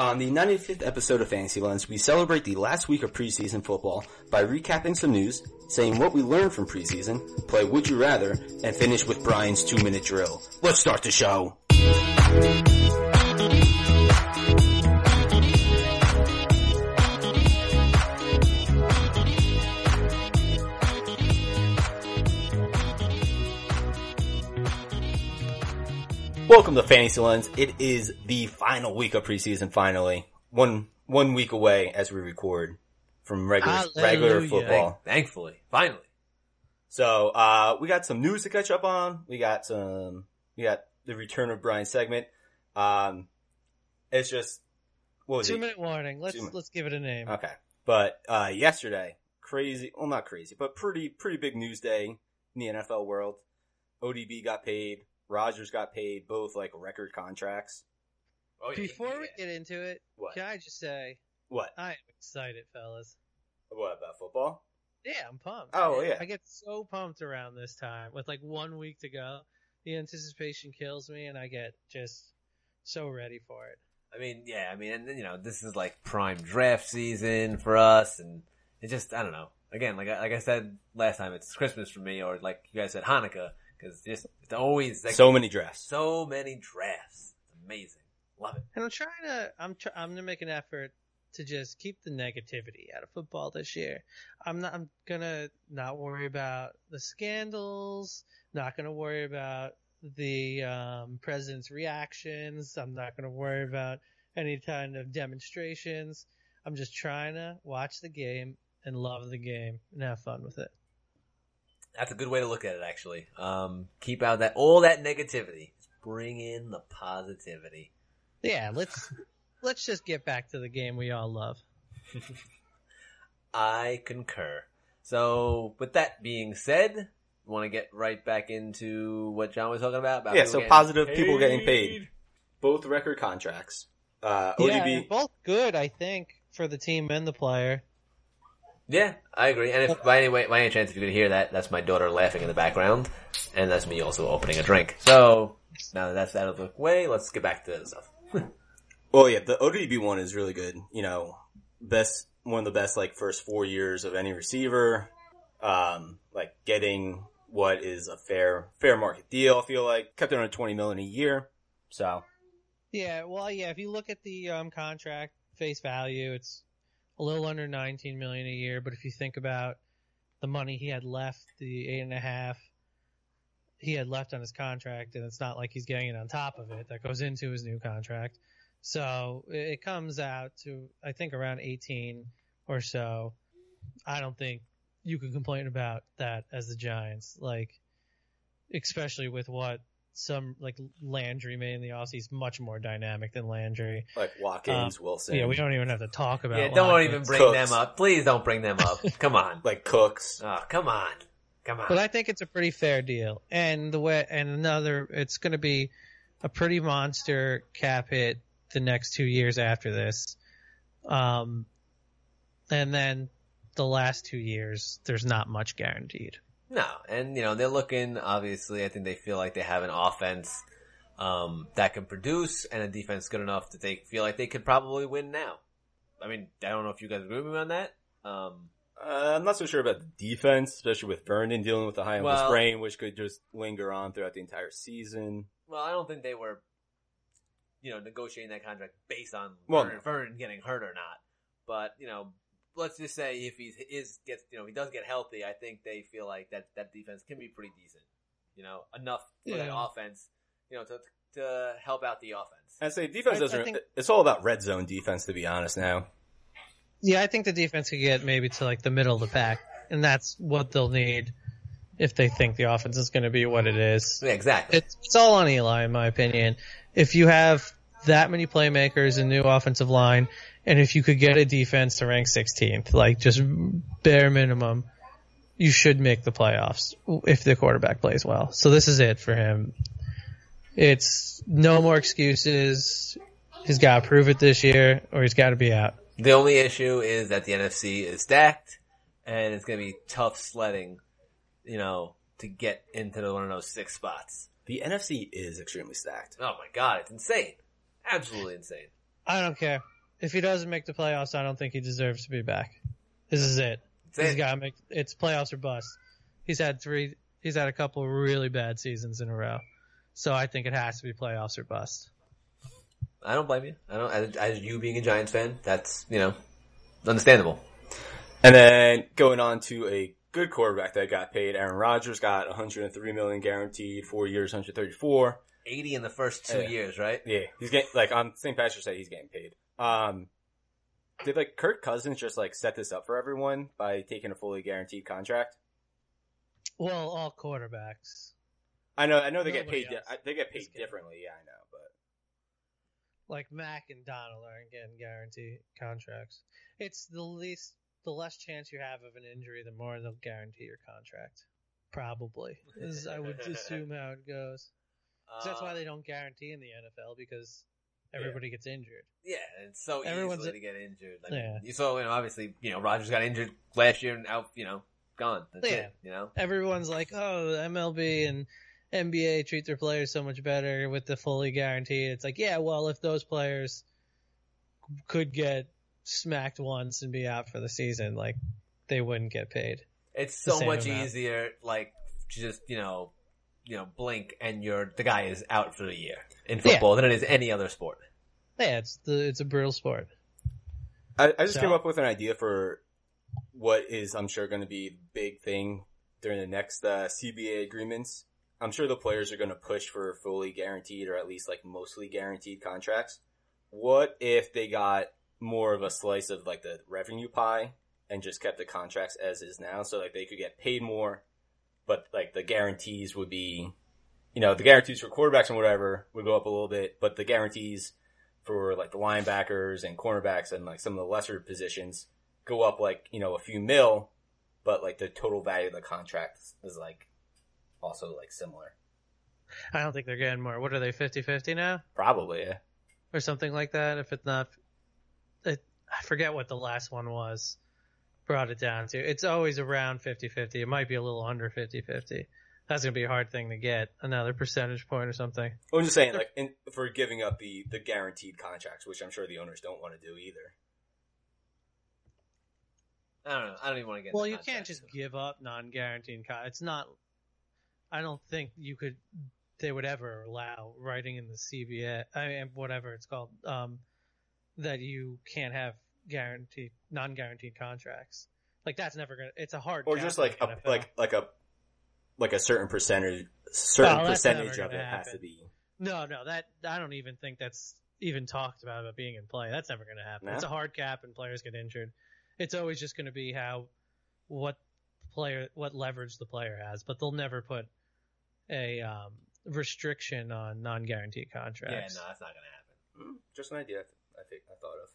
On the 95th episode of Fantasy Lens, we celebrate the last week of preseason football by recapping some news, saying what we learned from preseason, play Would You Rather, and finish with Brian's two minute drill. Let's start the show. Welcome to Fantasy Lens. It is the final week of preseason finally. One, one week away as we record from regular, regular Hallelujah. football. Thankfully, finally. So, uh, we got some news to catch up on. We got some, we got the return of Brian segment. Um, it's just, what was Two it? minute warning. Let's Two let's give it a name. Okay. But, uh, yesterday, crazy, well not crazy, but pretty, pretty big news day in the NFL world. ODB got paid. Rodgers got paid, both like record contracts. Oh, yeah. Before we get into it, What? can I just say What? I am excited, fellas. What about football? Yeah, I'm pumped. Oh, yeah. I get so pumped around this time with like one week to go. The anticipation kills me, and I get just so ready for it. I mean, yeah, I mean, and you know, this is like prime draft season for us, and it just, I don't know. Again, like I, like I said last time, it's Christmas for me, or like you guys said, Hanukkah, because just it's always like So many drafts. so many drafts. Amazing, love it. And I'm trying to, I'm try, I'm gonna make an effort to just keep the negativity out of football this year. I'm not, I'm gonna not worry about the scandals. Not gonna worry about the um, president's reactions. I'm not gonna worry about any kind of demonstrations. I'm just trying to watch the game and love the game and have fun with it. That's a good way to look at it, actually. Um, keep out that all that negativity. Bring in the positivity. Yeah, let's let's just get back to the game we all love. I concur. So, with that being said, want to get right back into what John was talking about? about Yeah, so getting positive people getting paid. Both record contracts. Uh, Yeah, ODB. they're both good, I think, for the team and the player. Yeah, I agree. And if by any way, by any chance, if you could hear that, that's my daughter laughing in the background, and that's me also opening a drink. So now that that's out of the way, let's get back to the stuff. Well, yeah, the ODB one is really good. You know, best, one of the best, like, first four years of any receiver. Um, like, getting what is a fair, fair market deal, I feel like. Kept it under 20 million a year. So, Yeah, well, yeah. If you look at the um, contract face value, it's a little under 19 million a year. But if you think about the money he had left, the eight and a half he had left on his contract, and it's not like he's getting it on top of it. That goes into his new contract. So it comes out to I think around 18 or so. I don't think you can complain about that as the Giants, like especially with what some like Landry made in the offseason. Much more dynamic than Landry. like, Watkins, Wilson. Yeah, we don't even have to talk about. yeah, don't Watkins. even bring Cooks. them up. Please don't bring them up. Come on. Like, Cooks. Oh, come on. Come on. But I think it's a pretty fair deal. And the way and another, it's going to be a pretty monster cap hit the next two years after this. Um, and then the last two years, there's not much guaranteed. No, and you know they're looking. Obviously, I think they feel like they have an offense um, that can produce and a defense good enough that they feel like they could probably win now. I mean, I don't know if you guys agree with me on that. Um, Uh, I'm not so sure about the defense, especially with Vernon dealing with the high ankle Well- sprain, which could just linger on throughout the entire season. well, I don't think they were, you know, negotiating that contract based on Well, Vernon, Vernon getting hurt or not. But you know, let's just say if he is gets, you know, he does get healthy, I think they feel like that that defense can be pretty decent. You know, enough for the offense, you know, to to help out the offense. I say defense I- I doesn't. think- it's all about red zone defense, to be honest. Now, Yeah, I think the defense could get maybe to like the middle of the pack, and that's what they'll need if they think the offense is going to be what it is. Yeah, exactly. It's, it's all on Eli, in my opinion. If you have that many playmakers and new offensive line, and if you could get a defense to rank 16th, like just bare minimum, you should make the playoffs if the quarterback plays well. So this is it for him. It's no more excuses. He's got to prove it this year, or he's got to be out. The only issue is that the NFC is stacked, and it's going to be tough sledding, you know, to get into the, one of those six spots. the NFC is extremely stacked. Oh my god, it's insane. Absolutely insane. I don't care. If he doesn't make the playoffs, I don't think he deserves to be back. This is it. That's He's it. got to make it's playoffs or bust. He's had three. He's had a couple of really bad seasons in a row, so I think it has to be playoffs or bust. I don't blame you. I don't. As, as you being a Giants fan, that's you know understandable. And then going on to a good quarterback that got paid, Aaron Rodgers got 103 million guaranteed, four years, 134. Eighty in the first two Yeah. years, right? Yeah, he's getting like on St. Patrick's Day, he's getting paid. Um, did like Kirk Cousins just like set this up for everyone by taking a fully guaranteed contract? Well, all quarterbacks, I know, I know they get paid. Di- they get paid differently. Yeah, I know, but like Mack and Donald, aren't getting guaranteed contracts. It's the least, the less chance you have of an injury, the more they'll guarantee your contract. Probably, is I would assume how it goes. 'Cause that's why Uh, they don't guarantee in the NFL because everybody gets injured. Yeah, it's so Everyone's easily a- to get injured. I Yeah. you saw, you know, obviously, you know, Rodgers got injured last year and out, you know, gone. That's Yeah. it, you know? Everyone's like, "Oh, MLB and NBA treat their players so much better with the fully guaranteed." It's like, yeah, well, if those players could get smacked once and be out for the season, like they wouldn't get paid. It's so much amount. easier, like, just, you know, you know, blink and you're, the guy is out for the year in Yeah. football than it is any other sport. Yeah, it's the it's a brutal sport. I, I just So- came up with an idea for what is, I'm sure, going to be the big thing during the next uh, CBA agreements. I'm sure the players are going to push for fully guaranteed or at least like mostly guaranteed contracts. What if they got more of a slice of like the revenue pie and just kept the contracts as is now? So like they could get paid more, but like the guarantees would be, you know, the guarantees for quarterbacks and whatever would go up a little bit, but the guarantees for like the linebackers and cornerbacks and like some of the lesser positions go up like, you know, a few mil, but like the total value of the contract is like also like similar. I don't think they're getting more. What are they, 50-50 now? Probably, yeah. Or something like that? If it's not, I forget what the last one was. Brought it down to. It's always around 50-50. It might be a little under 50-50. That's gonna be a hard thing to get. Another percentage point or something. I'm just saying, like, in, for giving up the, the guaranteed contracts, which I'm sure the owners don't want to do either. I don't know. I don't even want to get Well, you can't contracts. just give up non-guaranteed. Con- it's not. I don't think you could. They would ever allow writing in the CBA. I mean, whatever it's called. Um, that you can't have guaranteed, non-guaranteed contracts. Like that's never gonna. It's a hard. Or just like a, NFL. like, like a, like a certain percentage, certain No, percentage of it gonna has to be. No, no, that I don't even think that's even talked about about being in play. That's never going to happen. No? It's a hard cap, and players get injured. It's always just going to be how what player what leverage the player has, but they'll never put a um, restriction on non-guaranteed contracts. Yeah, no, that's not going to happen. Mm, Just an idea I think I thought of.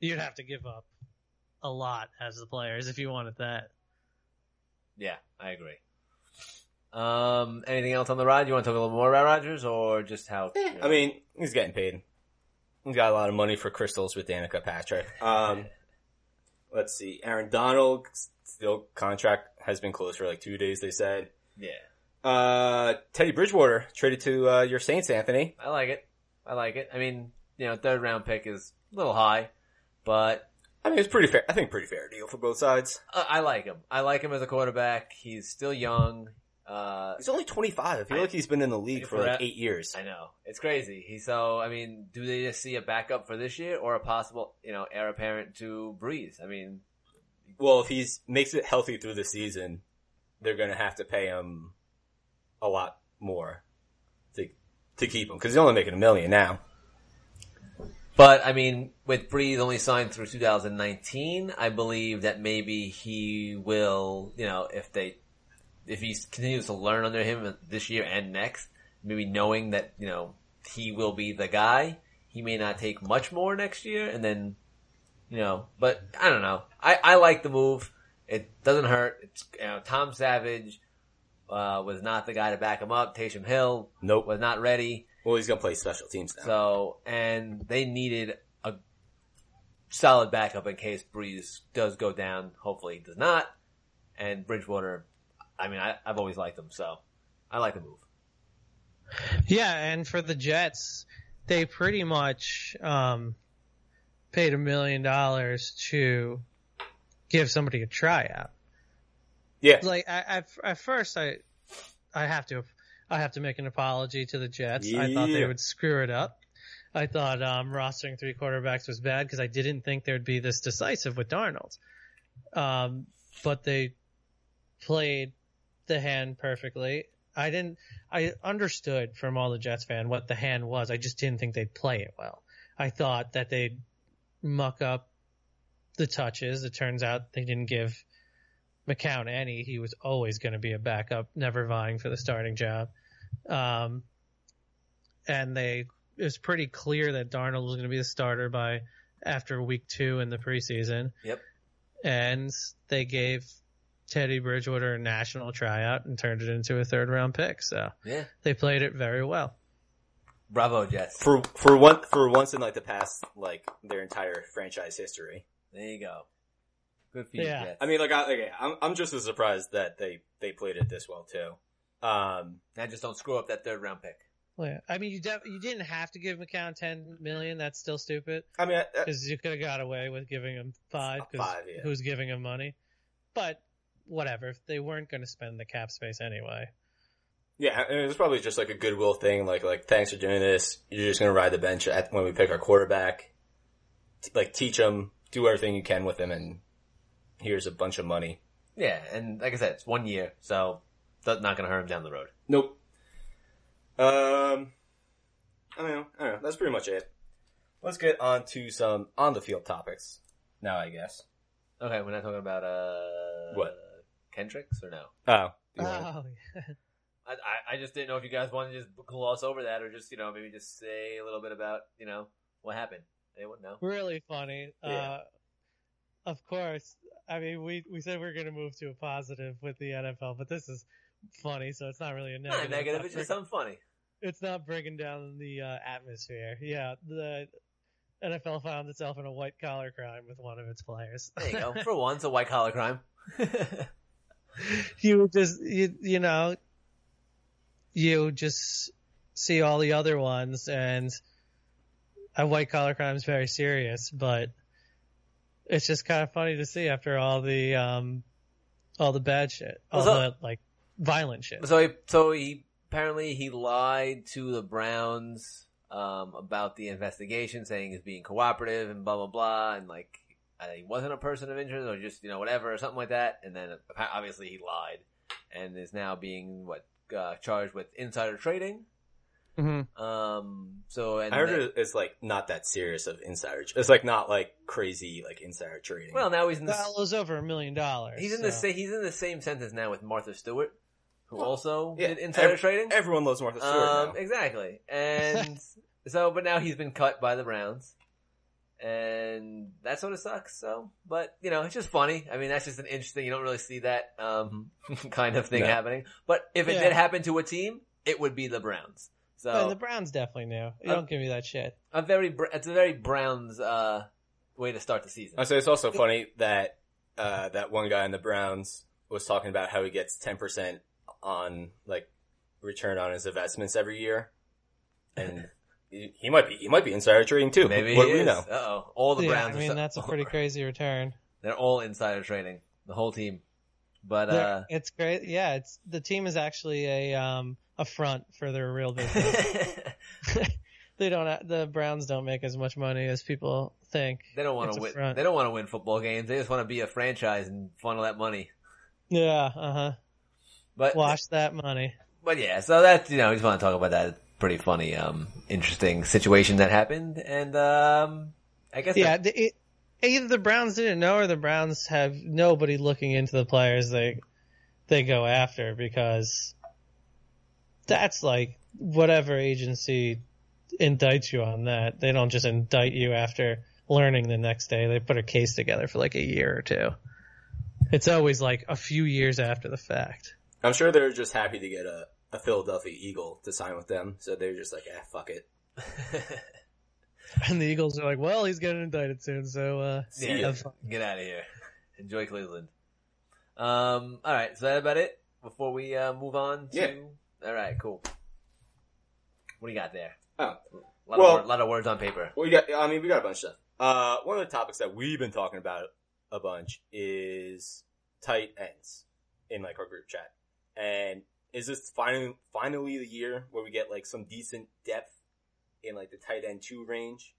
You'd have to give up a lot as the players if you wanted that. Yeah, I agree. Um, anything else on the ride? You want to talk a little more about Rodgers or just how? you know- I mean, he's getting paid. He's got a lot of money for crystals with Danica Patrick. Um, let's see. Aaron Donald still contract has been closed for like two days. They said. yeah, Uh, Teddy Bridgewater traded to uh, your Saints, Anthony. I like it. I like it. I mean, you know, third round pick is a little high, but I mean, it's pretty fair. I think pretty fair deal for both sides. I, I like him. I like him as a quarterback. He's still young. Uh, He's only 25. I feel I- like he's been in the league for like eight years. I know it's crazy. He so I mean, do they just see a backup for this year or a possible you know heir apparent to Brees? I mean, Well, if he's makes it healthy through the season, they're going to have to pay him a lot more to to keep him because he's only making a million now. But I mean, with Brees only signed through 2019, I believe that maybe he will, you know, if they, if he continues to learn under him this year and next, maybe knowing that, you know, he will be the guy, he may not take much more next year and then, you know, but I don't know. I, I like the move. It doesn't hurt. It's, you know, Tom Savage, uh, was not the guy to back him up. Taysom Hill Nope. was not ready. Well, he's going to play special teams now. So, and they needed a solid backup in case Brees does go down. Hopefully he does not. And Bridgewater, I mean, I, I've always liked him, so I like the move. Yeah, and for the Jets, they pretty much um, paid a million dollars to give somebody a tryout. Yeah. Like I, at, at first, I I have to I have to make an apology to the Jets. I thought they would screw it up. I thought um, rostering three quarterbacks was bad because I didn't think there'd be this decisive with Darnold. Um, but they played the hand perfectly. I didn't. I understood from all the Jets fan what the hand was. I just didn't think they'd play it well. I thought that they'd muck up the touches. It turns out they didn't give McCown any. He was always going to be a backup, never vying for the starting job. Um, and they it was pretty clear that Darnold was going to be the starter by after week two in the preseason. Yep. And they gave Teddy Bridgewater a national tryout and turned it into a third round pick. So Yeah. they played it very well. Bravo, Jets. For for one for once in like the past like their entire franchise history. There you go. Good for you, Yeah. Jets. I mean, like, I, like I'm I'm just as surprised that they they played it this well too. Um, now just don't screw up that third round pick. Well, Yeah. I mean, you def- you didn't have to give McCown ten million. That's still stupid I mean, I, I- because you could have got away with giving him five. Because Five, yeah. who's giving him money? But whatever. They weren't going to spend the cap space anyway. yeah, I mean, it was probably just like a goodwill thing. Like, like thanks for doing this. You're just gonna ride the bench at, when we pick our quarterback. T- Like, teach him, do everything you can with him, and here's a bunch of money. Yeah, and like I said, it's one year, so that's not going to hurt him down the road. Nope. Um, I don't know. I don't know. That's pretty much it. Let's get on to some on the field topics now. I guess. Okay, we're not talking about uh What? Kendricks or no? Oh, you wanna- Oh, yeah. I, I I just didn't know if you guys wanted to just gloss over that or just you know maybe just say a little bit about you know what happened. Anyone know? really funny. Yeah. Uh, of course. I mean, we we said we are going to move to a positive with the NFL, but this is funny, so it's not really a negative. Not negative. It's It's just something funny. it's not bringing down the uh, atmosphere. Yeah, the NFL found itself in a white collar crime with one of its players. There you go. For once, a white collar crime. you just you you know you just see all the other ones and a white collar crime is very serious, but it's just kind of funny to see after all the um all the bad shit, all so- the like violent shit. So he, so he apparently he lied to the Browns um, about the investigation, saying he's being cooperative and blah blah blah, and like he wasn't a person of interest or just you know whatever or something like that. And then obviously he lied and is now being what uh, charged with insider trading. Mm-hmm. Um. So and I heard then- it- it's like not that serious of insider. It's like not like crazy like insider trading. well now he's in the Well, it over a million dollars. he's in the so- sa- he's in the same sentence now with Martha Stewart, who also yeah, did insider ev- trading. everyone loves Martha Stewart Um, now. exactly. And so, but now he's been cut by the Browns. And that sort of sucks. So, but you know, it's just funny. I mean, that's just an interesting. You don't really see that um, kind of thing No. happening. But if it Yeah. did happen to a team, it would be the Browns. So Well, the Browns definitely knew. You don't give me that shit. a very it's a very Browns uh, way to start the season. I say it's also funny that uh, that one guy in the Browns was talking about how he gets ten percent on like return on his investments every year, and he, he might be he might be insider trading too. Maybe what he do we is. know? Uh-oh. All the yeah, Browns. I are mean so- that's a pretty crazy return. They're all insider trading. The whole team. But uh, it's great. Yeah, it's the team is actually a um a front for their real business. they don't. The Browns don't make as much money as people think. They don't want to win. front. They don't want to win football games. They just want to be a franchise and funnel that money. Yeah. Uh huh. But Wash that money. but yeah, so that's you know, we just want to talk about that pretty funny, um, interesting situation that happened, and um, I guess Yeah. that- The, it, either the Browns didn't know, or the Browns have nobody looking into the players they they go after because that's like whatever agency indicts you on that. They don't just indict you after learning the next day. They put a case together for like a year or two. It's always like a few years after the fact. I'm sure they're just happy to get a, a Philadelphia Eagle to sign with them, so they're just like, eh, fuck it. And the Eagles are like, well, he's getting indicted soon, so uh, See Yeah. ya. get out of here. Enjoy Cleveland. Um, all right, so that about it before we uh, move on. To... Yeah. All right, cool. What do you got there? Oh, A lot, Well- of, word, lot of words on paper. well, we got. I mean, we got a bunch of stuff. Uh, one of the topics that we've been talking about a bunch is tight ends in like our group chat. And is this finally finally the year where we get like some decent depth in like the tight end two range?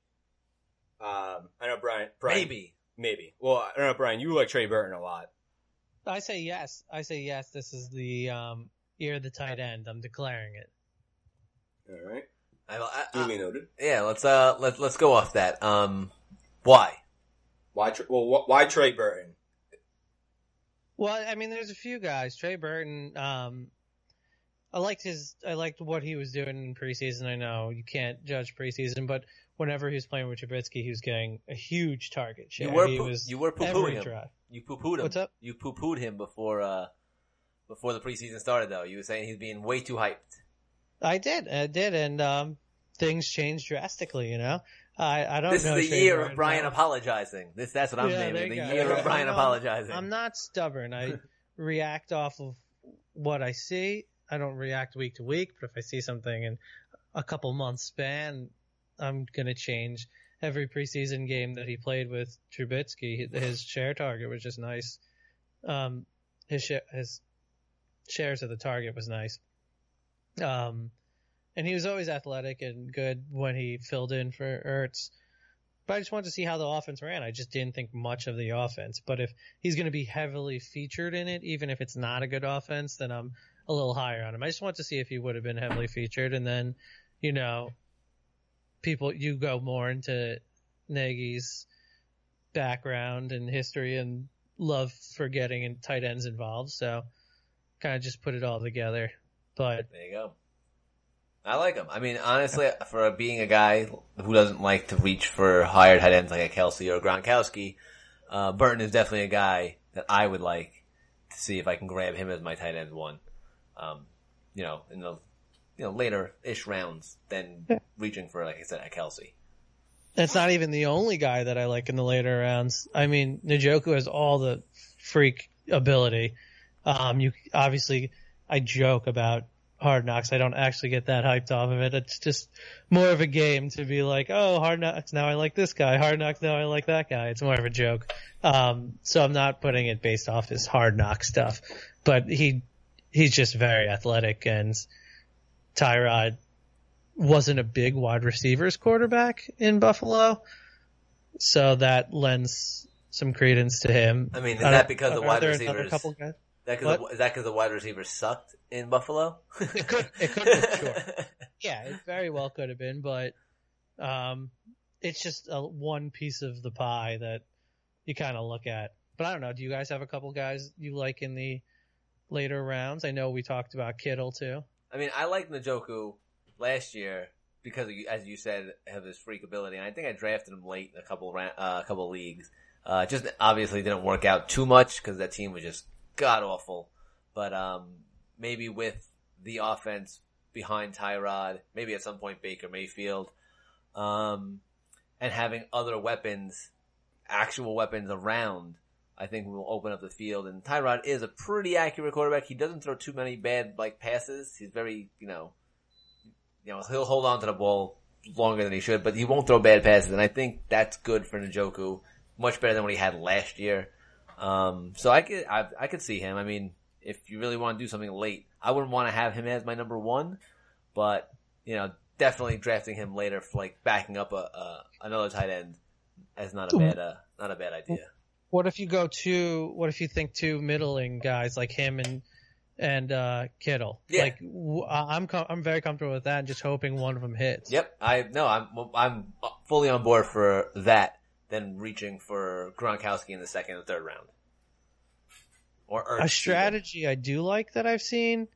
Um, I know Brian, Brian Maybe. maybe. Well, I don't know, Brian. You like Trey Burton a lot. I say yes. I say yes. This is the um, year of the tight end. I'm declaring it. All right, I, I, duly I, noted. yeah, let's uh let let's go off that. Um, why? Why? Tr- well, wh- why Trey Burton? Well, I mean, there's a few guys. Trey Burton. Um, I liked his. I liked what he was doing in preseason. I know you can't judge preseason, but whenever he was playing with Trubisky, he was getting a huge target share. You were he poo- was you were poo-pooing him. drive. You poo pooed him. What's up? You poo pooed him before uh before the preseason started though. You were saying he's being way too hyped. I did. I did, and um, things changed drastically. You know, I I don't This know. is the year of Brian well. apologizing. This that's what I'm Yeah, naming. The go. year of Brian apologizing. I'm not stubborn. I react off of what I see. I don't react week to week, but if I see something in a couple months span, I'm gonna change. Every preseason game that he played with Trubisky, his share target was just nice. Um, his share, his shares of the target was nice. Um, and he was always athletic and good when he filled in for Ertz. But I just wanted to see how the offense ran. I just didn't think much of the offense. But if he's going to be heavily featured in it, even if it's not a good offense, then I'm a little higher on him. I just want to see if he would have been heavily featured. And then, you know, people, you go more into Nagy's background and history and love for getting in tight ends involved. So kind of just put it all together. But There you go. I like him. I mean, honestly, for being a guy who doesn't like to reach for higher tight ends like a Kelce or Gronkowski, uh, Burton is definitely a guy that I would like to see if I can grab him as my tight end one. Um, you know, in the you know later ish rounds than Yeah. reaching for like I said a Kelce. That's not even the only guy that I like in the later rounds. I mean, Njoku has all the freak ability. Um, you obviously, I joke about Hard Knocks. I don't actually get that hyped off of it. It's just more of a game to be like, oh, Hard Knocks. Now I like this guy. Hard Knocks. Now I like that guy. It's more of a joke. Um, so I'm not putting it based off his Hard Knock stuff, but he, he's just very athletic and Tyrod wasn't a big wide receivers quarterback in Buffalo. So that lends some credence to him. I mean, is that because the wide receivers? That cause the, is that because the wide receiver sucked in Buffalo? It could- it could be, sure. Yeah, it very well could have been, but um, it's just a, one piece of the pie that you kind of look at. But I don't know. Do you guys have a couple guys you like in the later rounds? I know we talked about Kittle too. I mean, I liked Njoku last year because, as you said, of his freak ability, and I think I drafted him late in a couple uh, a couple leagues. Uh, just obviously didn't work out too much because that team was just god awful. But um, maybe with the offense behind Tyrod, maybe at some point Baker Mayfield, um, and having other weapons, actual weapons around, I think will open up the field. And Tyrod is a pretty accurate quarterback. He doesn't throw too many bad like passes. He's very, you know, you know, he'll hold on to the ball longer than he should, but he won't throw bad passes. And I think that's good for Njoku. Much better than what he had last year. Um, so I could, I, I could see him. I mean, if you really want to do something late, I wouldn't want to have him as my number one, but you know, definitely drafting him later for like backing up a, a another tight end is not a bad, uh, not a bad idea. What if you go to? What if you think two middling guys like him and and uh, Kittle? Yeah. Like w- I'm com- I'm very comfortable with that, and just hoping one of them hits. Yep, I no, I'm I'm fully on board for that. Than reaching for Gronkowski in the second and third round, or Ertz A strategy I do like that I've seen,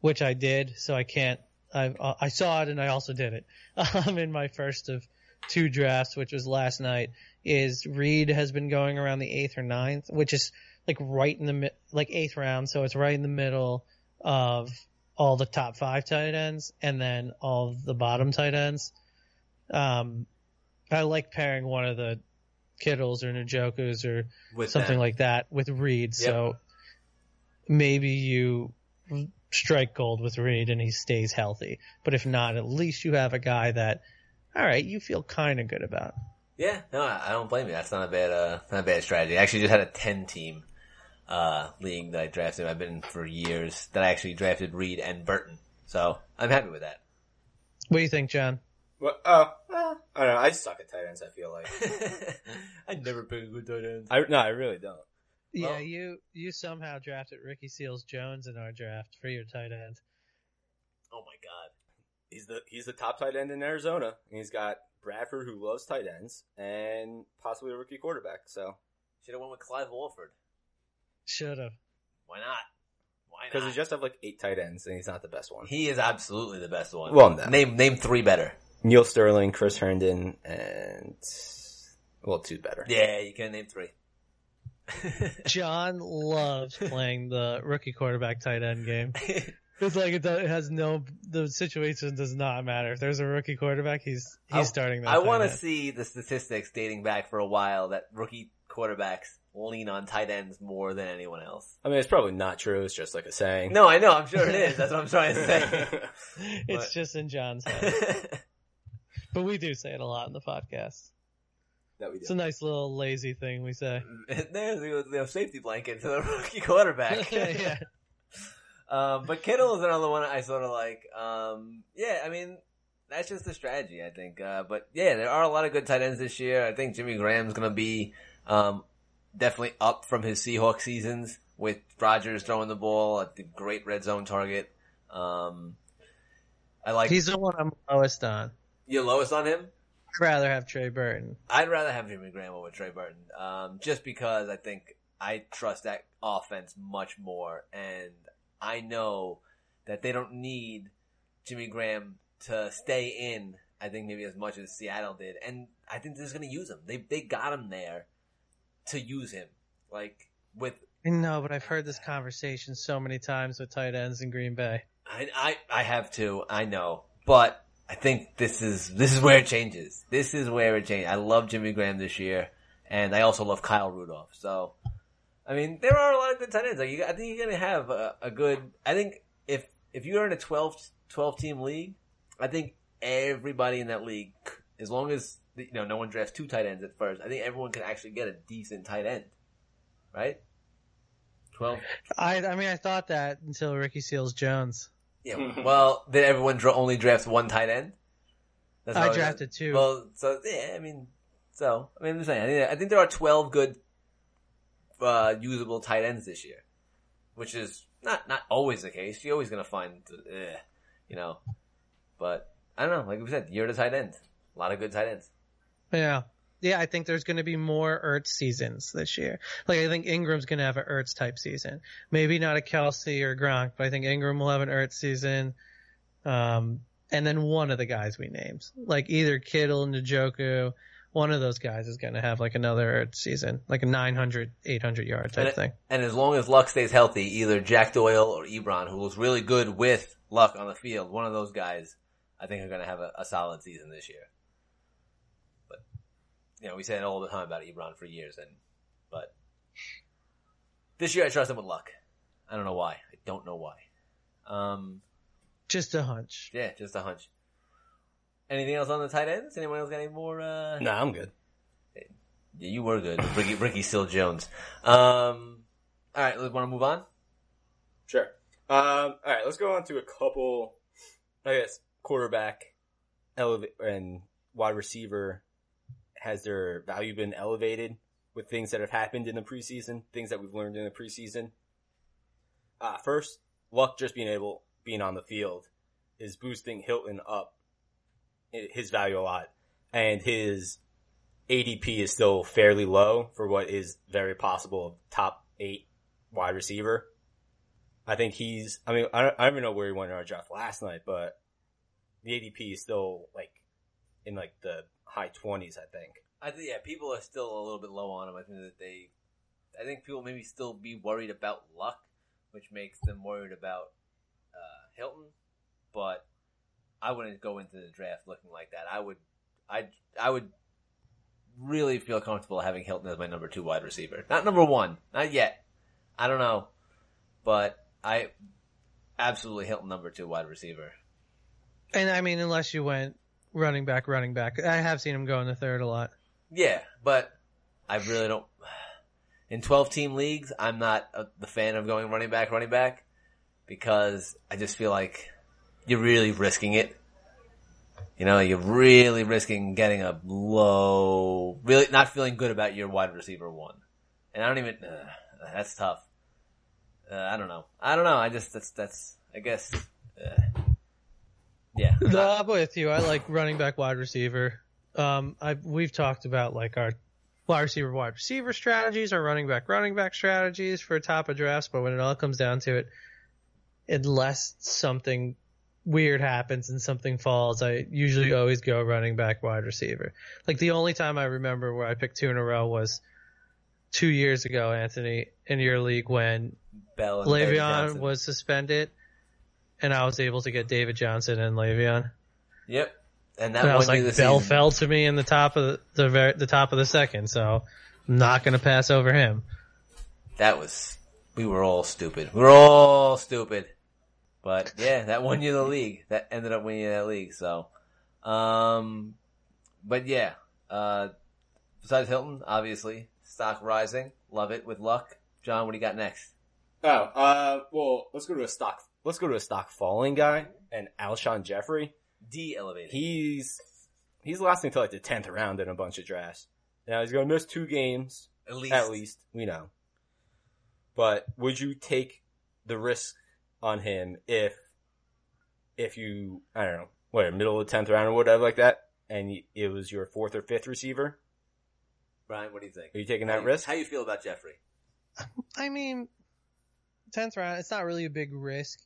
which I did, so I can't. I uh, I saw it and I also did it. Um, in my first of two drafts, which was last night, is Reed has been going around the eighth or ninth, which is like right in the mi- like eighth round, so it's right in the middle of all the top five tight ends and then all the bottom tight ends. Um, I like pairing one of the Kittles or Njokus or with something like that with Reed. So maybe you strike gold with Reed and he stays healthy. But if not, at least you have a guy that, all right, you feel kind of good about. Yeah, no, I I don't blame you. That's not a bad, uh, not a bad strategy. I actually just had a 10 team, uh, league that I drafted. I've been in for years that I actually drafted Reed and Burton. So I'm happy with that. What do you think, John? Well, uh, well, I don't know. I suck at tight ends. I feel like I never pick a good tight end. I no, I really don't. Yeah, Well- you you somehow drafted Ricky Seals Jones in our draft for your tight end. Oh my god. He's the he's the top tight end in Arizona. And he's got Bradford, who loves tight ends, and possibly a rookie quarterback. So Should have went with Clive Walford. Should have. Why not? Why because not? he just have like eight tight ends, and he's not the best one. He is absolutely the best one. Well, no. name name three better. Neal Sterling, Chris Herndon, and well, two better. Yeah, you can name three. John loves playing the rookie quarterback tight end game. It's like it, does, it has no the situation does not matter. If there's a rookie quarterback, he's he's I- starting that. I want to see the statistics dating back for a while that rookie quarterbacks lean on tight ends more than anyone else. I mean, it's probably not true. It's just like a saying. No, I know. I'm sure it is. That's what I'm trying to say. It's But- just in John's head, but we do say it a lot in the podcast. that we do. It's a nice little lazy thing we say. There's the, the safety blanket to the rookie quarterback. yeah. Um, but Kittle is another one I sort of like. Um, yeah, I mean, that's just the strategy, I think. Uh, but yeah, there are a lot of good tight ends this year. I think Jimmy Graham's going to be um, definitely up from his Seahawks seasons with Rodgers throwing the ball at the great red zone target. Um, I like He's the one I'm lowest on. Your lowest on him. I'd rather have Trey Burton. I'd rather have Jimmy Graham over Trey Burton, um, just because I think I trust that offense much more, and I know that they don't need Jimmy Graham to stay in. I think maybe as much as Seattle did, and I think they're just going to use him. They they got him there to use him, like with I know, but I've heard this conversation so many times with tight ends in Green Bay. I, I I have to. I know, but I think this is this is where it changes. This is where it changes. I love Jimmy Graham this year, and I also love Kyle Rudolph. So, I mean, there are a lot of good tight ends. Like you, I think you're gonna have a, a good. I think if if you're in a 12, 12 team league, I think everybody in that league, as long as you know no one drafts two tight ends at first, I think everyone can actually get a decent tight end, right? Twelve. I I mean I thought that until Ricky Seals Jones. Yeah. Well, did everyone dra- only draft one tight end? That's I how it- drafted two. Well, so yeah, I mean, so I mean, I'm just saying. I think, I think there are twelve good, uh, usable tight ends this year, which is not not always the case. You're always gonna find, eh, you know, but I don't know. Like we said, year to tight end, a lot of good tight ends. Yeah. Yeah, I think there's going to be more Ertz seasons this year. Like, I think Ingram's going to have an Ertz type season. Maybe not a Kelce or Gronk, but I think Ingram will have an Ertz season. Um, and then one of the guys we named, like either Kittle, Njoku, one of those guys is going to have like another Ertz season, like a 900, 800 yard type And thing. And as long as Luck stays healthy, either Jack Doyle or Ebron, who was really good with Luck on the field, one of those guys, I think are going to have a, a solid season this year. But you know, we say it all the time about Ebron for years, and but this year I trust him with Luck. I don't know why. I don't know why. Um, Just a hunch. yeah, just a hunch. Anything else on the tight ends? Anyone else got any more? Uh... Nah, I'm good. Yeah, you were good, Ricky, Ricky Still Jones. Um, all right, want to move on? Sure. Um, all right, let's go on to a couple, I guess, quarterback elevate and wide receiver. Has their value been elevated with things that have happened in the preseason, things that we've learned in the preseason? Uh, first, Luck just being able, being on the field is boosting Hilton up his value a lot. And his ADP is still fairly low for what is very possible top eight wide receiver. I think he's. I mean, I don't, I don't even know where he went in our draft last night, but the ADP is still like in like the high twenties. I think. I think yeah, people are still a little bit low on him. I think that they, I think people maybe still be worried about luck, which makes them worried about uh, Hilton. But I wouldn't go into the draft looking like that. I would, I, I would really feel comfortable having Hilton as my number two wide receiver, not number one, not yet. I don't know, but I absolutely Hilton number two wide receiver. And I mean, unless you went running back, running back. I have seen him go in the third a lot. Yeah, but I really don't. In 12 team leagues, I'm not a, the fan of going running back, running back, because I just feel like you're really risking it. You know, you're really risking getting a low, really not feeling good about your wide receiver one. And I don't even, uh, that's tough. Uh, I don't know. I don't know. I just, that's, that's, I guess, uh, yeah. No, I'm with you. I like running back, wide receiver. Um, I we've talked about like our wide receiver, wide receiver strategies, our running back, running back strategies for top of drafts. But when it all comes down to it, unless something weird happens and something falls, I usually always go running back, wide receiver. Like the only time I remember where I picked two in a row was two years ago, Anthony, in your league when Bell Le'Veon was suspended, and I was able to get David Johnson and Le'Veon. Yep. And that And I was like, the Bell season. fell to me in the top of the the, ver- the top of the second, so I'm not gonna pass over him. That was, we were all stupid. We were all stupid. But yeah, that won you the league. That ended up winning you that league, so. Um, but yeah, uh, besides Hilton, obviously, stock rising. Love it with luck. John, what do you got next? Oh, uh, well, let's go to a stock. Let's go to a stock falling guy and Alshon Jeffery. D elevated. He's he's lasting till like the tenth round in a bunch of drafts. Now he's gonna miss two games at least. at least. We know. But would you take the risk on him if if you I don't know what middle of the tenth round or whatever like that, and it was your fourth or fifth receiver? Brian, what do you think? Are you taking How that you- risk? How do you feel about Jeffery? I mean, tenth round, it's not really a big risk.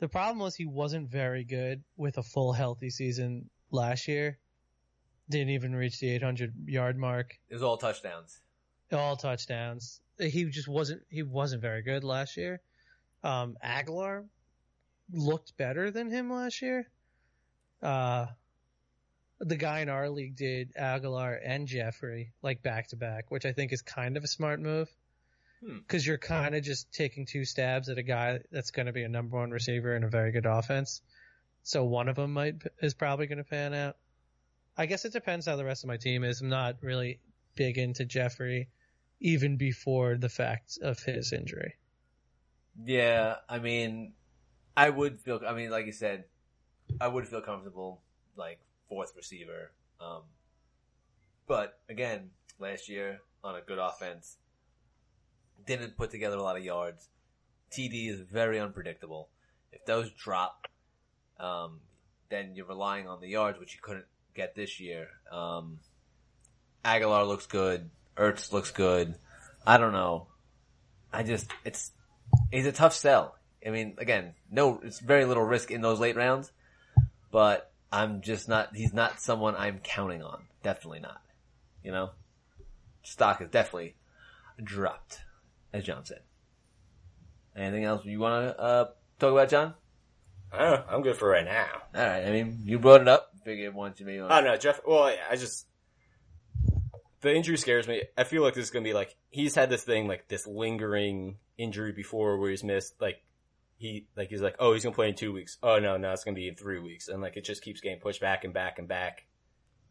The problem was he wasn't very good with a full healthy season last year. Didn't even reach the 800 yard mark. It was all touchdowns. all touchdowns. He just wasn't he wasn't very good last year. Um, Agholor looked better than him last year. Uh, the guy in our league did Agholor and Jeffery like back to back, which I think is kind of a smart move. Hmm. Cause you're kind of just taking two stabs at a guy that's going to be a number one receiver in a very good offense. So one of them might, is probably going to pan out. I guess it depends how the rest of my team is. I'm not really big into Jeffery even before the fact of his injury. Yeah, I mean, I would feel. I mean, like you said, I would feel comfortable like fourth receiver. Um, but again, last year on a good offense, didn't put together a lot of yards. TD is very unpredictable. If those drop, um, then you're relying on the yards, which you couldn't get this year. Um, Agholor looks good. Ertz looks good. I don't know. I just, it's, he's a tough sell. I mean, again, no, it's very little risk in those late rounds, but I'm just not, he's not someone I'm counting on. Definitely not. You know? Stock is definitely dropped, as John said. Anything else you want to, uh, talk about, John? I don't know. I'm good for right now. Alright, I mean, you brought it up. Figured once you I don't know, Jeff. Well, I just the injury scares me. I feel like this is gonna be like he's had this thing like this lingering injury before where he's missed like he like he's like oh he's gonna play in two weeks. Oh no, no, it's gonna be in three weeks, and like it just keeps getting pushed back and back and back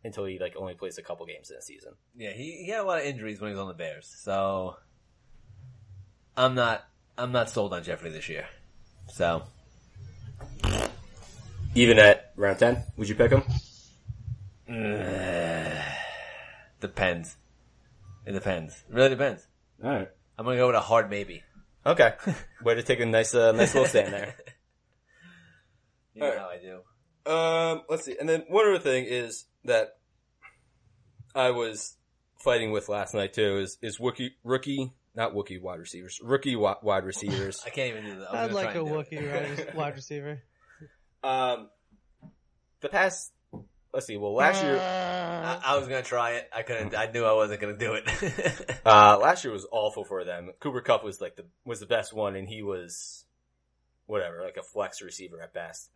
until he like only plays a couple games in a season. Yeah, he, he had a lot of injuries when he was on the Bears, so I'm not I'm not sold on Jeffery this year. So Even at round ten, would you pick him? depends. It depends. It really depends. All right. I'm gonna go with a hard maybe. Okay. Way to take a nice uh, nice little stand there. You know Alright. how I do. Um, let's see. And then one other thing is that I was fighting with last night too is is rookie rookie not Wookie wide receivers rookie wi- wide receivers. I can't even do that. I was I'd like a and do it. Wookiee wide- wide receiver. um, the past let's see. Well, last year I, I was gonna try it. I couldn't. I knew I wasn't gonna do it. uh last year was awful for them. Cooper Kupp was like the was the best one, and he was whatever like a flex receiver at best.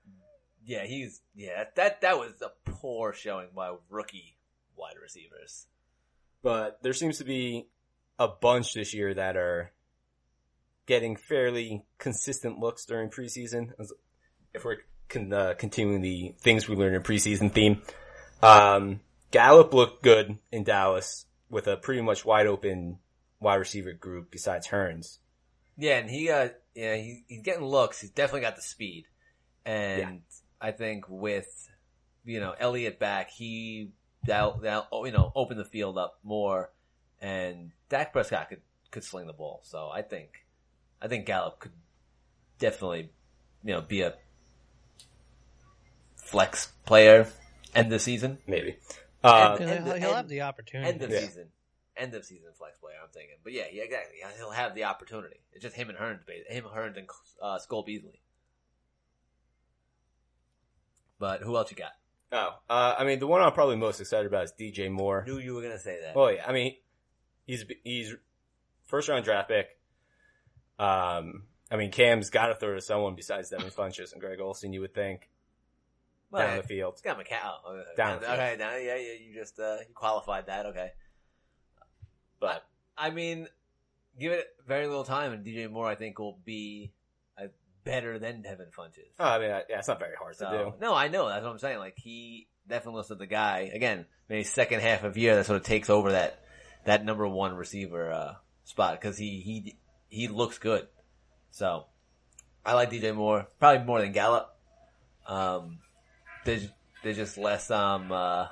yeah, he's yeah. That that was a poor showing by rookie wide receivers. but there seems to be a bunch this year that are getting fairly consistent looks during preseason. If we're con- uh, continuing the things we learned in preseason theme, um, Gallup looked good in Dallas with a pretty much wide open wide receiver group besides Hurns. Yeah, and he got yeah he, he's getting looks. He's definitely got the speed, and I think with you know Elliott back, he that that you know open the field up more, and Dak Prescott could could sling the ball. So I think I think Gallup could definitely you know be a flex player end the season, Maybe. Uh, He'll, and- he'll and- have the opportunity. end of Yeah. season, end of season flex player. I'm thinking, but yeah, yeah, exactly. He'll have the opportunity. It's just him and Hurns, ba- him Hurns and uh, Cole Beasley. But who else you got? oh, uh, I mean, the one I'm probably most excited about is DJ Moore. Knew you were gonna say that. Well, yeah, I mean, he's he's first round draft pick. Um, I mean, Cam's got to throw to someone besides Devin Funches and Greg Olsen. You would think Well, down the field. Got McCall. Okay. Down the field. Okay, now yeah, yeah, you just uh, you qualified that. Okay, But I mean, give it very little time, and DJ Moore, I think, will be uh, better than Devin Funchess. oh, I mean, I- yeah, it's not very hard So, to do. no, I know. That's what I'm saying. Like he definitely looks like the guy again. Maybe second half of year that sort of takes over that that number one receiver uh, spot because he he he looks good. So I like DJ Moore probably more than Gallup. Um, there's there's just less um uh,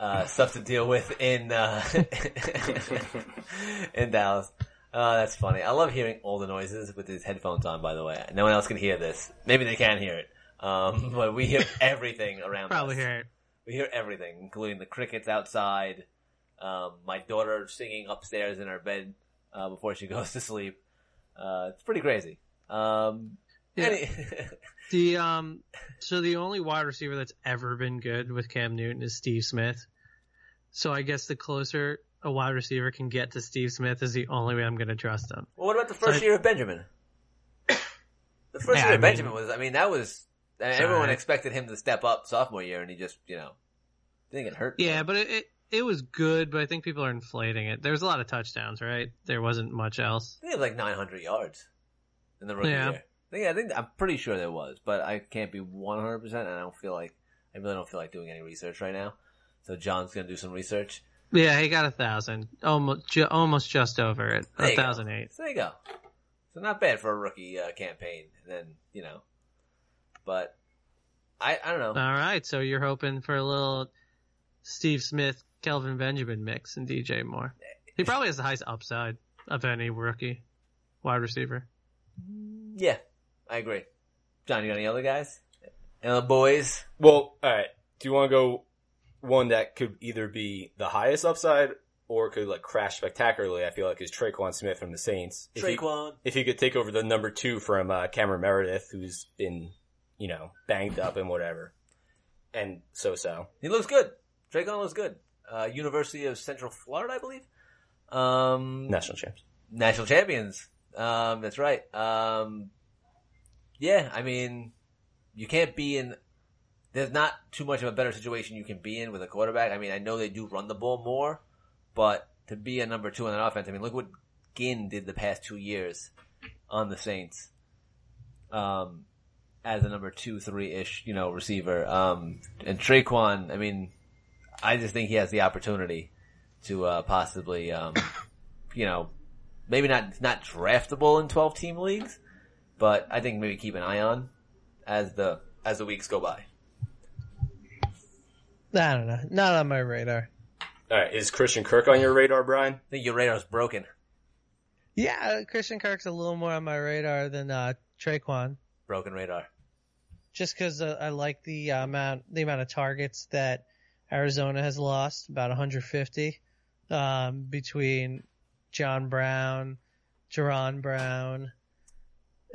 uh stuff to deal with in uh in Dallas. Oh, that's funny. I love hearing all the noises with his headphones on, by the way. No one else can hear this. Maybe they can hear it. Um, but we hear everything around Probably us. hear it. We hear everything, including the crickets outside, um, my daughter singing upstairs in her bed, uh, before she goes to sleep. Uh, it's pretty crazy. Um, Yeah. any- The um, so the only wide receiver that's ever been good with Cam Newton is Steve Smith. So I guess the closer a wide receiver can get to Steve Smith is the only way I'm going to trust him. well, what about the first So- year of Benjamin? The first Yeah, year I of mean- Benjamin was, I mean, that was, I mean, everyone expected him to step up sophomore year and he just, you know, didn't get hurt. Yeah, but it, it it was good, but I think people are inflating it. There was a lot of touchdowns, right? There wasn't much else. I think it was like 900 yards in the rookie Yeah. year. I think, I think I'm pretty sure there was, but I can't be 100. percent And I don't feel like I really don't feel like doing any research right now. So John's gonna do some research. Yeah, he got a thousand, almost ju- almost just over it, a go. thousand eight. So there you go. So not bad for a rookie uh, campaign. And then you know, but I I don't know. All right, so you're hoping for a little Steve Smith, Kelvin Benjamin mix and DJ Moore. He probably has the highest upside of any rookie wide receiver. yeah, I agree. John, you got any other guys? Any other boys? Well, all right. Do you want to go one that could either be the highest upside or could like crash spectacularly? I feel like is Tre'Quan Smith from the Saints. If he, if he could take over the number two from uh, Cameron Meredith, who's been you know banged up and whatever, and so so. He looks good. Tre'Quan looks good. Uh, University of Central Florida, I believe. Um, National champs. national champions. Um, that's right. Um, yeah, I mean, you can't be in. There's not too much of a better situation you can be in with a quarterback. I mean, I know they do run the ball more, but to be a number two in an offense, I mean, look what Ginn did the past two years on the Saints. Um, as a number two, three ish, you know, receiver. Um, and Tre'Quan, I mean, I just think he has the opportunity to uh, possibly, um, you know, maybe not not draftable in twelve team leagues, but I think maybe keep an eye on as the as the weeks go by. I don't know, not on my radar. All right, is Christian Kirk on your radar, Brian? I think your radar's broken. Yeah, Christian Kirk's a little more on my radar than uh, Tre'Quan, Broken radar. just because uh, I like the uh, amount the amount of targets that Arizona has lost, about 150, um, between John Brown, Jaron Brown,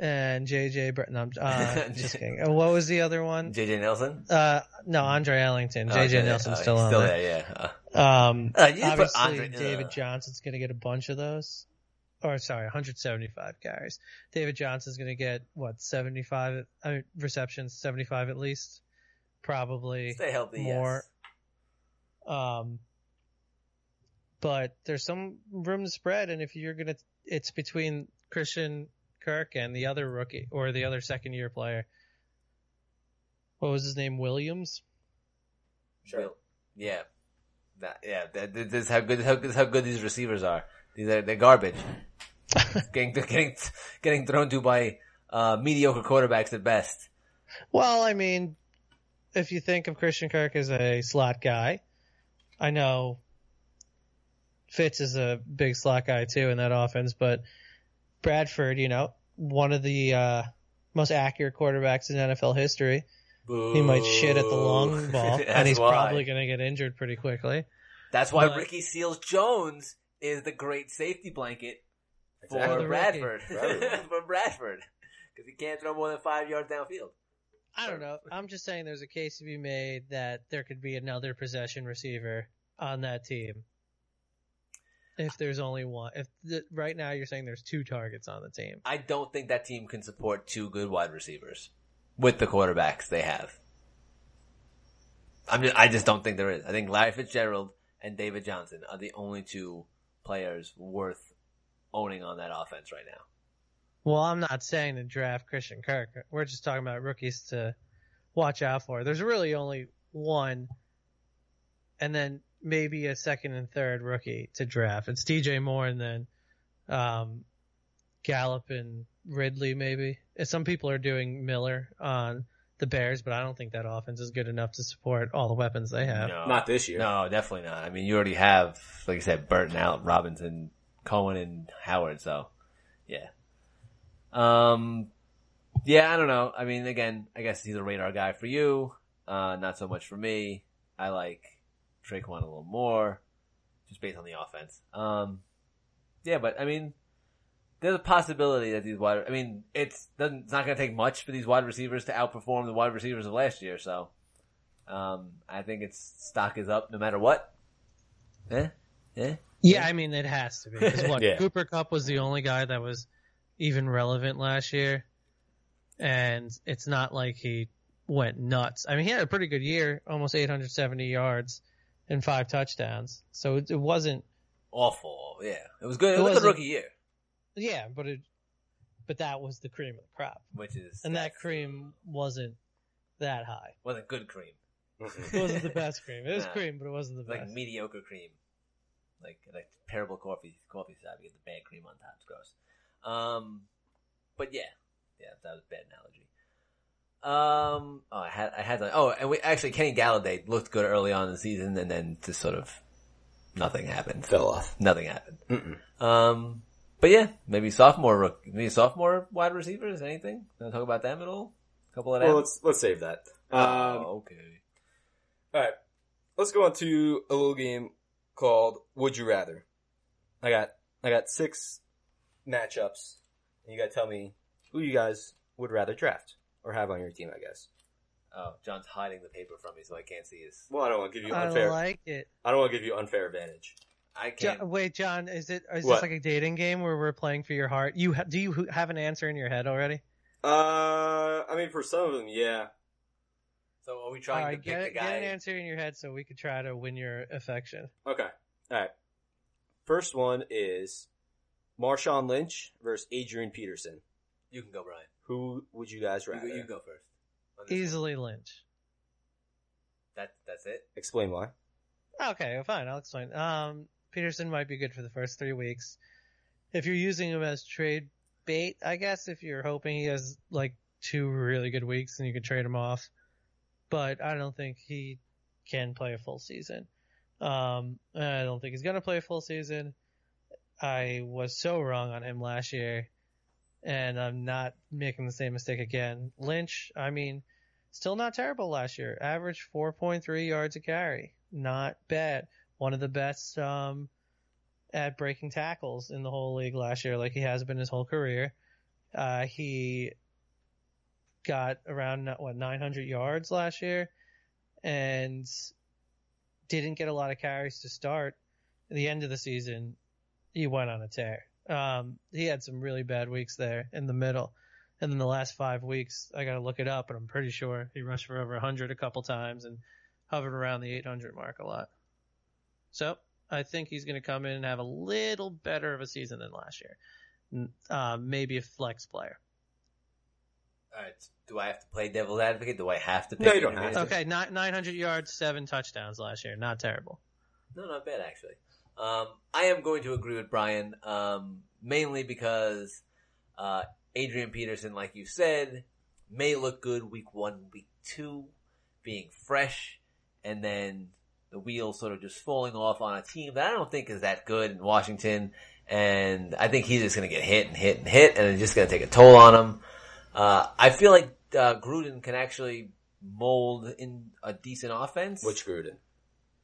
and JJ. Brown. No, I'm uh, just kidding. And what was the other one? JJ Nelson. Uh, no, Andre Ellington. Oh, JJ okay. Nelson's Oh, still on still there. there. Yeah. Uh, Um, Uh, obviously, Andre- David uh. Johnson's going to get a bunch of those. Or sorry, 175 carries. David Johnson's going to get what 75 I mean, receptions, 75 at least, probably stay healthy. more. Yes. Um, but there's some room to spread, and if you're gonna, it's between Christian Kirk and the other rookie or the other second year player. What was his name? Williams. Sure. Yeah, that, yeah. That, this is how good how, this how good these receivers are. These are they're garbage. getting getting getting thrown to by uh, mediocre quarterbacks at best. Well, I mean, if you think of Christian Kirk as a slot guy, I know Fitz is a big slot guy too in that offense, but Bradford, you know, one of the uh, most accurate quarterbacks in NFL history. He might shit at the long ball, and he's why. probably going to get injured pretty quickly. That's why But- Ricky Seals Jones is the great safety blanket for Bradford. Bradford. for Bradford. Because he can't throw more than five yards downfield. I don't know. I'm just saying there's a case to be made that there could be another possession receiver on that team. If there's only one, if the, right now you're saying there's two targets on the team. I don't think that team can support two good wide receivers with the quarterbacks they have. I'm just, I just don't think there is. I think Larry Fitzgerald and David Johnson are the only two players worth owning on that offense right now. Well, I'm not saying to draft Christian Kirk. We're just talking about rookies to watch out for. There's really only one, and then maybe a second and third rookie to draft. It's DJ Moore and then um, Gallup and Ridley, maybe. And Some people are doing Miller on the Bears, but I don't think that offense is good enough to support all the weapons they have. No. Not this year. No, definitely not. I mean, you already have, like I said, Burton, out, Robinson, Cohen, and Howard. So, yeah. Um, yeah, I don't know. I mean, again, I guess he's a radar guy for you. Uh, not so much for me. I like Tre'Quan a little more, just based on the offense. Um, yeah, but I mean, there's a possibility that these wide. I mean, it's doesn't. It's not going to take much for these wide receivers to outperform the wide receivers of last year. So, um, I think its stock is up no matter what. Eh? Eh? Yeah, I mean it has to be what Yeah. Cooper Kupp was the only guy that was even relevant last year, and it's not like he went nuts. I mean, he had a pretty good year, almost 870 yards and five touchdowns. So it, it wasn't, Awful. Yeah. It was good. It, It was a rookie year, yeah, but it, but that was the cream of the crop, which is and that cream wasn't that high. wasn't good cream. Mhm. It wasn't the best cream. It was Nah. cream, but it wasn't the best. Like mediocre cream. Like like terrible coffee coffee shop. You get the bad cream on top. It's gross. Um, but yeah, yeah, that was a bad analogy. Um, oh, I had I had to, oh, and we actually Kenny Golladay looked good early on in the season, and then just sort of nothing happened. Fell off. Nothing happened. Mm-mm. Um, but yeah, maybe sophomore, rook- maybe sophomore wide receivers. Anything? Want to talk about them at all? A couple of them. Well, let's let's save that. Um, oh, okay. All right, let's go on to a little game called Would You Rather. I got I got six matchups, and you got to tell me who you guys would rather draft or have on your team. I guess. Oh, John's hiding the paper from me, so I can't see his. Well, I don't want to give you unfair. I unfair. like it. I don't want to give you unfair advantage. I can't. John, wait, John, is it is What? this like a dating game where we're playing for your heart? You ha- do you have an answer in your head already? Uh, I mean, for some of them, yeah. So are we All trying right, to pick get, the it- get an answer in your head so we could try to win your affection. Okay. All right. First one is Marshawn Lynch versus Adrian Peterson. You can go, Brian. Who would you guys You rather? go, you go first. on this one. Easily Lynch. That that's it. Explain why. Okay, fine. I'll explain. Um, Peterson might be good for the first three weeks. If you're using him as trade bait, I guess, if you're hoping he has like two really good weeks and you can trade him off. But I don't think he can play a full season. Um, I don't think he's going to play a full season. I was so wrong on him last year, and I'm not making the same mistake again. Lynch, I mean, still not terrible last year. Average 4.3 yards a carry. Not bad. One of the best um, at breaking tackles in the whole league last year, like he has been his whole career. Uh, he got around what 900 yards last year, and didn't get a lot of carries to start. The end of the season, he went on a tear. Um, he had some really bad weeks there in the middle. And then the last five weeks, I got to look it up, but I'm pretty sure he rushed for over 100 a couple times and hovered around the 800 mark a lot. So I think he's going to come in and have a little better of a season than last year. Uh, maybe a flex player. All right. Do I have to play devil's advocate? Do I have to? Pick No, you don't have to. Peterson? Okay, nine hundred yards, seven touchdowns last year. Not terrible. No, not bad actually. Um, I am going to agree with Brian, um, mainly because uh, Adrian Peterson, like you said, may look good week one, week two, being fresh, and then the wheels sort of just falling off on a team that I don't think is that good in Washington. And I think he's just going to get hit and hit and hit, and it's just going to take a toll on him. Uh, I feel like uh, Gruden can actually mold in a decent offense. Which Gruden?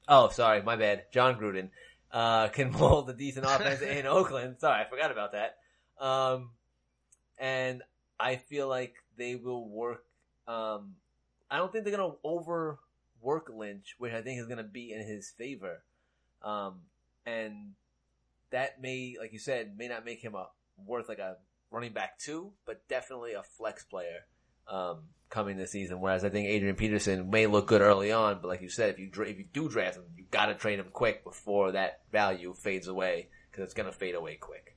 Oh, sorry, my bad. Jon Gruden uh, can mold a decent offense in Oakland. Sorry, I forgot about that. Um, and I feel like they will work. Um, I don't think they're gonna overwork Lynch, which I think is gonna be in his favor. Um, and that may, like you said, may not make him a worth like a running back two, but definitely a flex player. Um, coming this season, whereas I think Adrian Peterson may look good early on, but like you said, if you dra- if you do draft him, you got to trade him quick before that value fades away because it's going to fade away quick.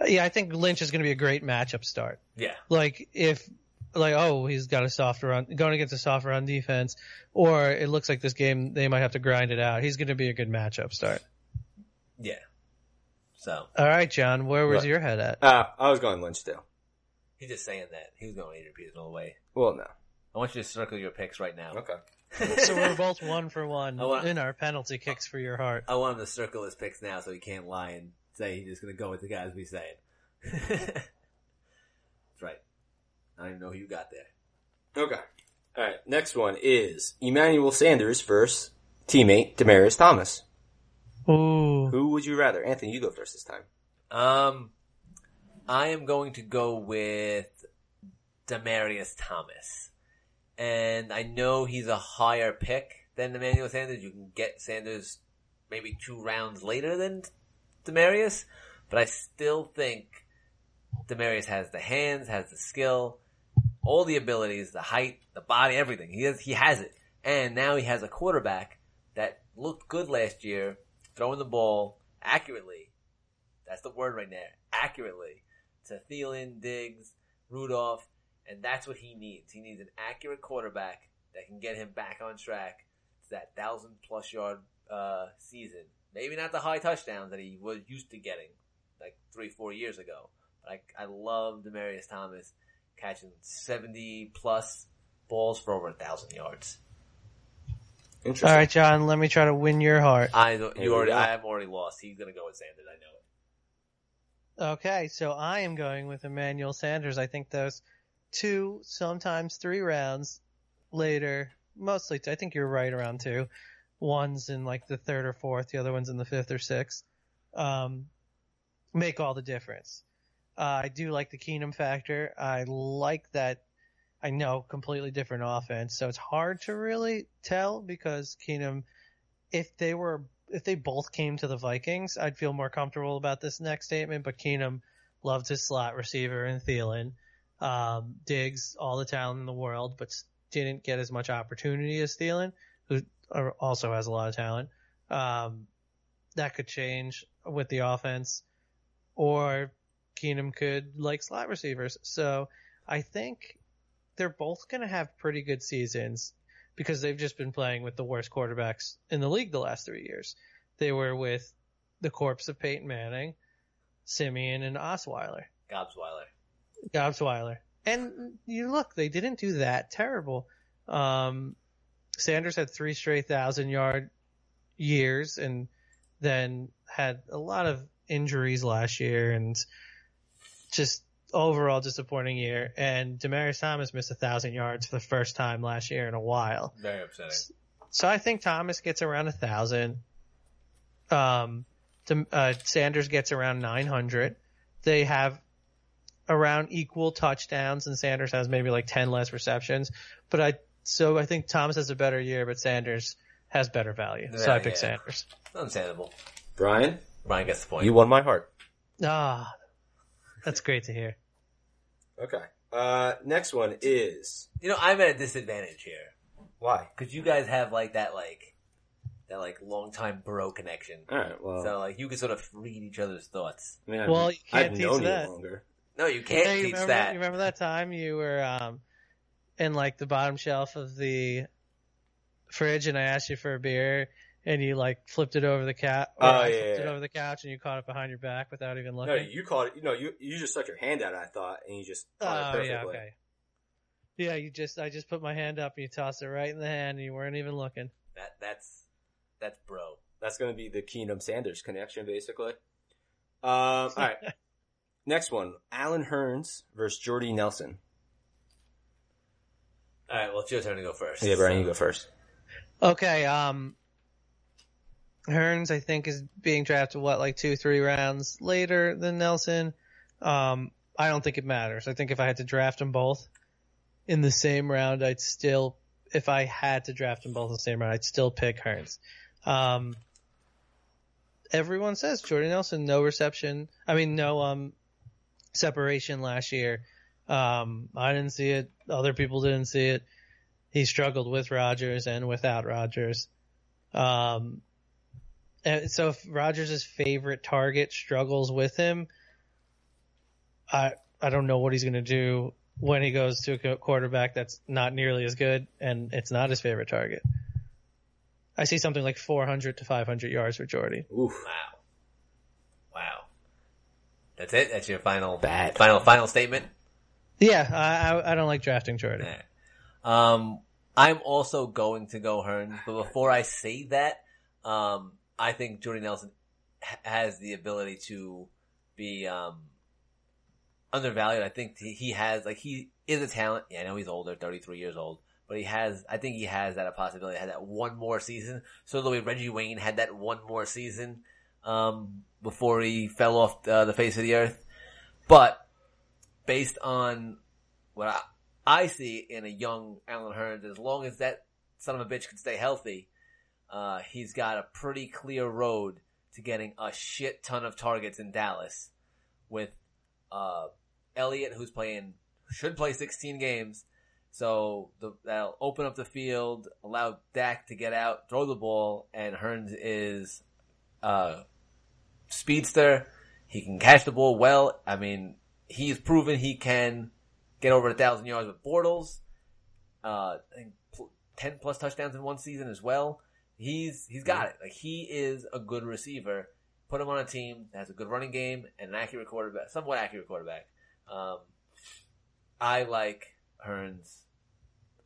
Uh, Yeah, I think Lynch is going to be a great matchup start. Yeah, Like if, like, oh, he's got a soft run, going against a soft run defense, or it looks like this game they might have to grind it out. He's going to be a good matchup start. yeah. So All right, John, where was Right. your head at? Uh, I was going Lynch too. He's just saying that he was going Adrian Peterson all the way. Well, no. I want you to circle your picks right now. Okay. so we're both one for one want- in our penalty kicks for your heart. I want him to circle his picks now so he can't lie and say he's just going to go with the guys we saying. That's right. I don't even know who you got there. Okay. All right. Next one is Emmanuel Sanders versus teammate Demaryius Thomas. Ooh, Who would you rather? Anthony, you go first this time. Um, I am going to go with Demaryius Thomas, and I know he's a higher pick than Emmanuel Sanders. You can get Sanders maybe two rounds later than Demaryius, but I still think Demaryius has the hands, has the skill, all the abilities, the height, the body, everything. He has, he has it, and now he has a quarterback that looked good last year, throwing the ball accurately. That's the word right there. Accurately. To Thielen, Diggs, Rudolph, and that's what he needs. He needs an accurate quarterback that can get him back on track to that thousand plus yard uh, season. Maybe not the high touchdowns that he was used to getting like three, four years ago. But I, I love Demaryius Thomas catching seventy plus balls for over a thousand yards. All right, John. Let me try to win your heart. I Here you already. I am already lost. He's gonna go with Sanders. I know it. Okay, so I am going with Emmanuel Sanders. I think those two, sometimes three rounds later, mostly, I think you're right around two. One's in like the third or fourth, the other one's in the fifth or sixth. Um, make all the difference. Uh, I do like the Keenum factor. I like that. I know completely different offense, so it's hard to really tell because Keenum, if they were if they both came to the Vikings, I'd feel more comfortable about this next statement. But Keenum loved his slot receiver and Thielen. Um, Diggs, all the talent in the world, but didn't get as much opportunity as Thielen, who also has a lot of talent. Um, that could change with the offense, or Keenum could like slot receivers. So I think they're both going to have pretty good seasons because they've just been playing with the worst quarterbacks in the league the last three years. They were with the corpse of Peyton Manning, Siemian, and Osweiler. Gobsweiler. Gobsweiler. And you look, they didn't do that terrible. Um, Sanders had three straight thousand yard years and then had a lot of injuries last year and just overall disappointing year. And Demaryius Thomas missed a thousand yards for the first time last year in a while. Very upsetting. So I think Thomas gets around a thousand. Um, Dem- uh, Sanders gets around 900. They have around equal touchdowns and Sanders has maybe like 10 less receptions. But I, so I think Thomas has a better year, but Sanders has better value. so I pick yeah. Sanders. Understandable. Brian, Brian gets the point. you won my heart. Ah, that's great to hear. Okay. Uh, next one is You know, I'm at a disadvantage here why? because you guys have like that, like that, like long time bro connection. All right. Well, So like you can sort of read each other's thoughts. I mean, I've, Well, you can't I've teach known that. you longer. No, you can't Hey, you teach remember, that. You remember that time you were um, in like the bottom shelf of the fridge, and I asked you for a beer, and you like flipped it over the couch. Oh, I yeah, flipped it yeah. over the couch, and you caught it behind your back without even looking. No, looking. you caught it. You know, you you just stuck your hand out. I thought, and you just caught it oh perfectly. yeah, okay. Yeah, you just I just put my hand up, and you tossed it right in the hand, and you weren't even looking. That that's that's bro. That's going to be the Keenum Sanders connection, basically. Um, all right. Next one: Allen Hurns versus Jordy Nelson. All right, well, it's your turn to go first. Yeah, Brian, So- you go first. Okay, um, Hurns, I think, is being drafted, what, like two, three rounds later than Nelson. Um, I don't think it matters. I think if I had to draft them both in the same round, I'd still, if I had to draft them both in the same round, I'd still pick Hurns. Um, everyone says Jordan Nelson, no reception. I mean, no, um, separation last year. Um, I didn't see it. Other people didn't see it he struggled with Rodgers and without Rodgers. Um, and so if Rodgers' favorite target struggles with him, I I don't know what he's going to do when he goes to a quarterback that's not nearly as good and it's not his favorite target. I see something like 400 to 500 yards for Jordy. Oof. Wow. Wow. That's it. That's your final Bad. final final statement. Yeah, I I, I don't like drafting Jordy. Yeah. Um, I'm also going to go Hurns, but before I say that, um, I think Jordy Nelson has the ability to be um, undervalued. I think he has like he is a talent. Yeah, I know he's older, 33 years old, but he has. I think he has that possibility. Had that one more season. So the way Reggie Wayne had that one more season um, before he fell off uh, the face of the earth, but based on what I, I see in a young Allen Hurns, as long as that son of a bitch can stay healthy, uh, he's got a pretty clear road to getting a shit ton of targets in Dallas with, uh, Elliott, who's playing, should play 16 games. So the, that'll open up the field, allow Dak to get out, throw the ball, and Hurns is, uh, speedster. He can catch the ball well. I mean, he's proven he can get over a thousand yards with Bortles. Uh, I think ten plus touchdowns in one season as well. He's he's got it. Like he is a good receiver. Put him on a team that has a good running game and an accurate quarterback, somewhat accurate quarterback. Um, I like Hurns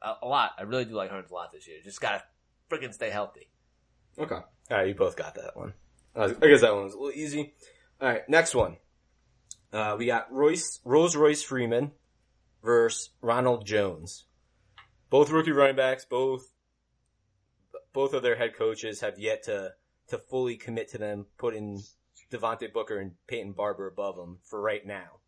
a, a lot. I really do like Hurns a lot this year. Just gotta freaking stay healthy. Okay. All right, you both got that one. I guess that one was a little easy. All right, next one. Uh, we got Royce, Rose Royce Freeman versus Ronald Jones. Both rookie running backs, both, both of their head coaches have yet to, to fully commit to them, putting Devontae Booker and Peyton Barber above them for right now.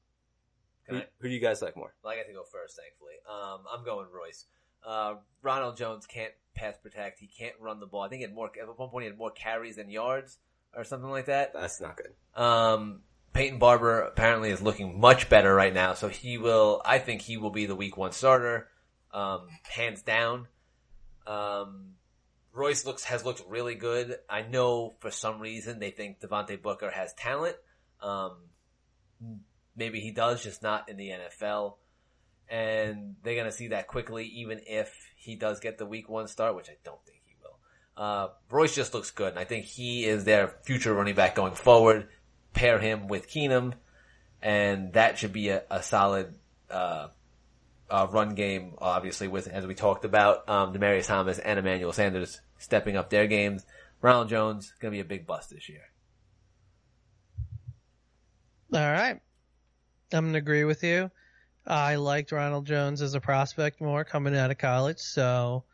Who, I- who do you guys like more? Well, I got to go first, thankfully. Um, I'm going Royce. Uh, Ronald Jones can't pass protect. He can't run the ball. I think he had more, at one point he had more carries than yards or something like that. That's not good. Um, Peyton Barber apparently is looking much better right now, so he will, I think he will be the week one starter, um, hands down. Um, Royce looks, has looked really good. I know for some reason they think Devontae Booker has talent. Um, maybe he does, just not in the NFL. And they're gonna see that quickly, even if he does get the week one start, which I don't think he will. Uh, Royce just looks good, and I think he is their future running back going forward. Pair him with Keenum, and that should be a, a solid, uh, uh, run game, obviously with, as we talked about, um, Demaryius Thomas and Emmanuel Sanders stepping up their games. Ronald Jones, gonna be a big bust this year. All right. I'm going to agree with you. I liked Ronald Jones as a prospect more coming out of college, so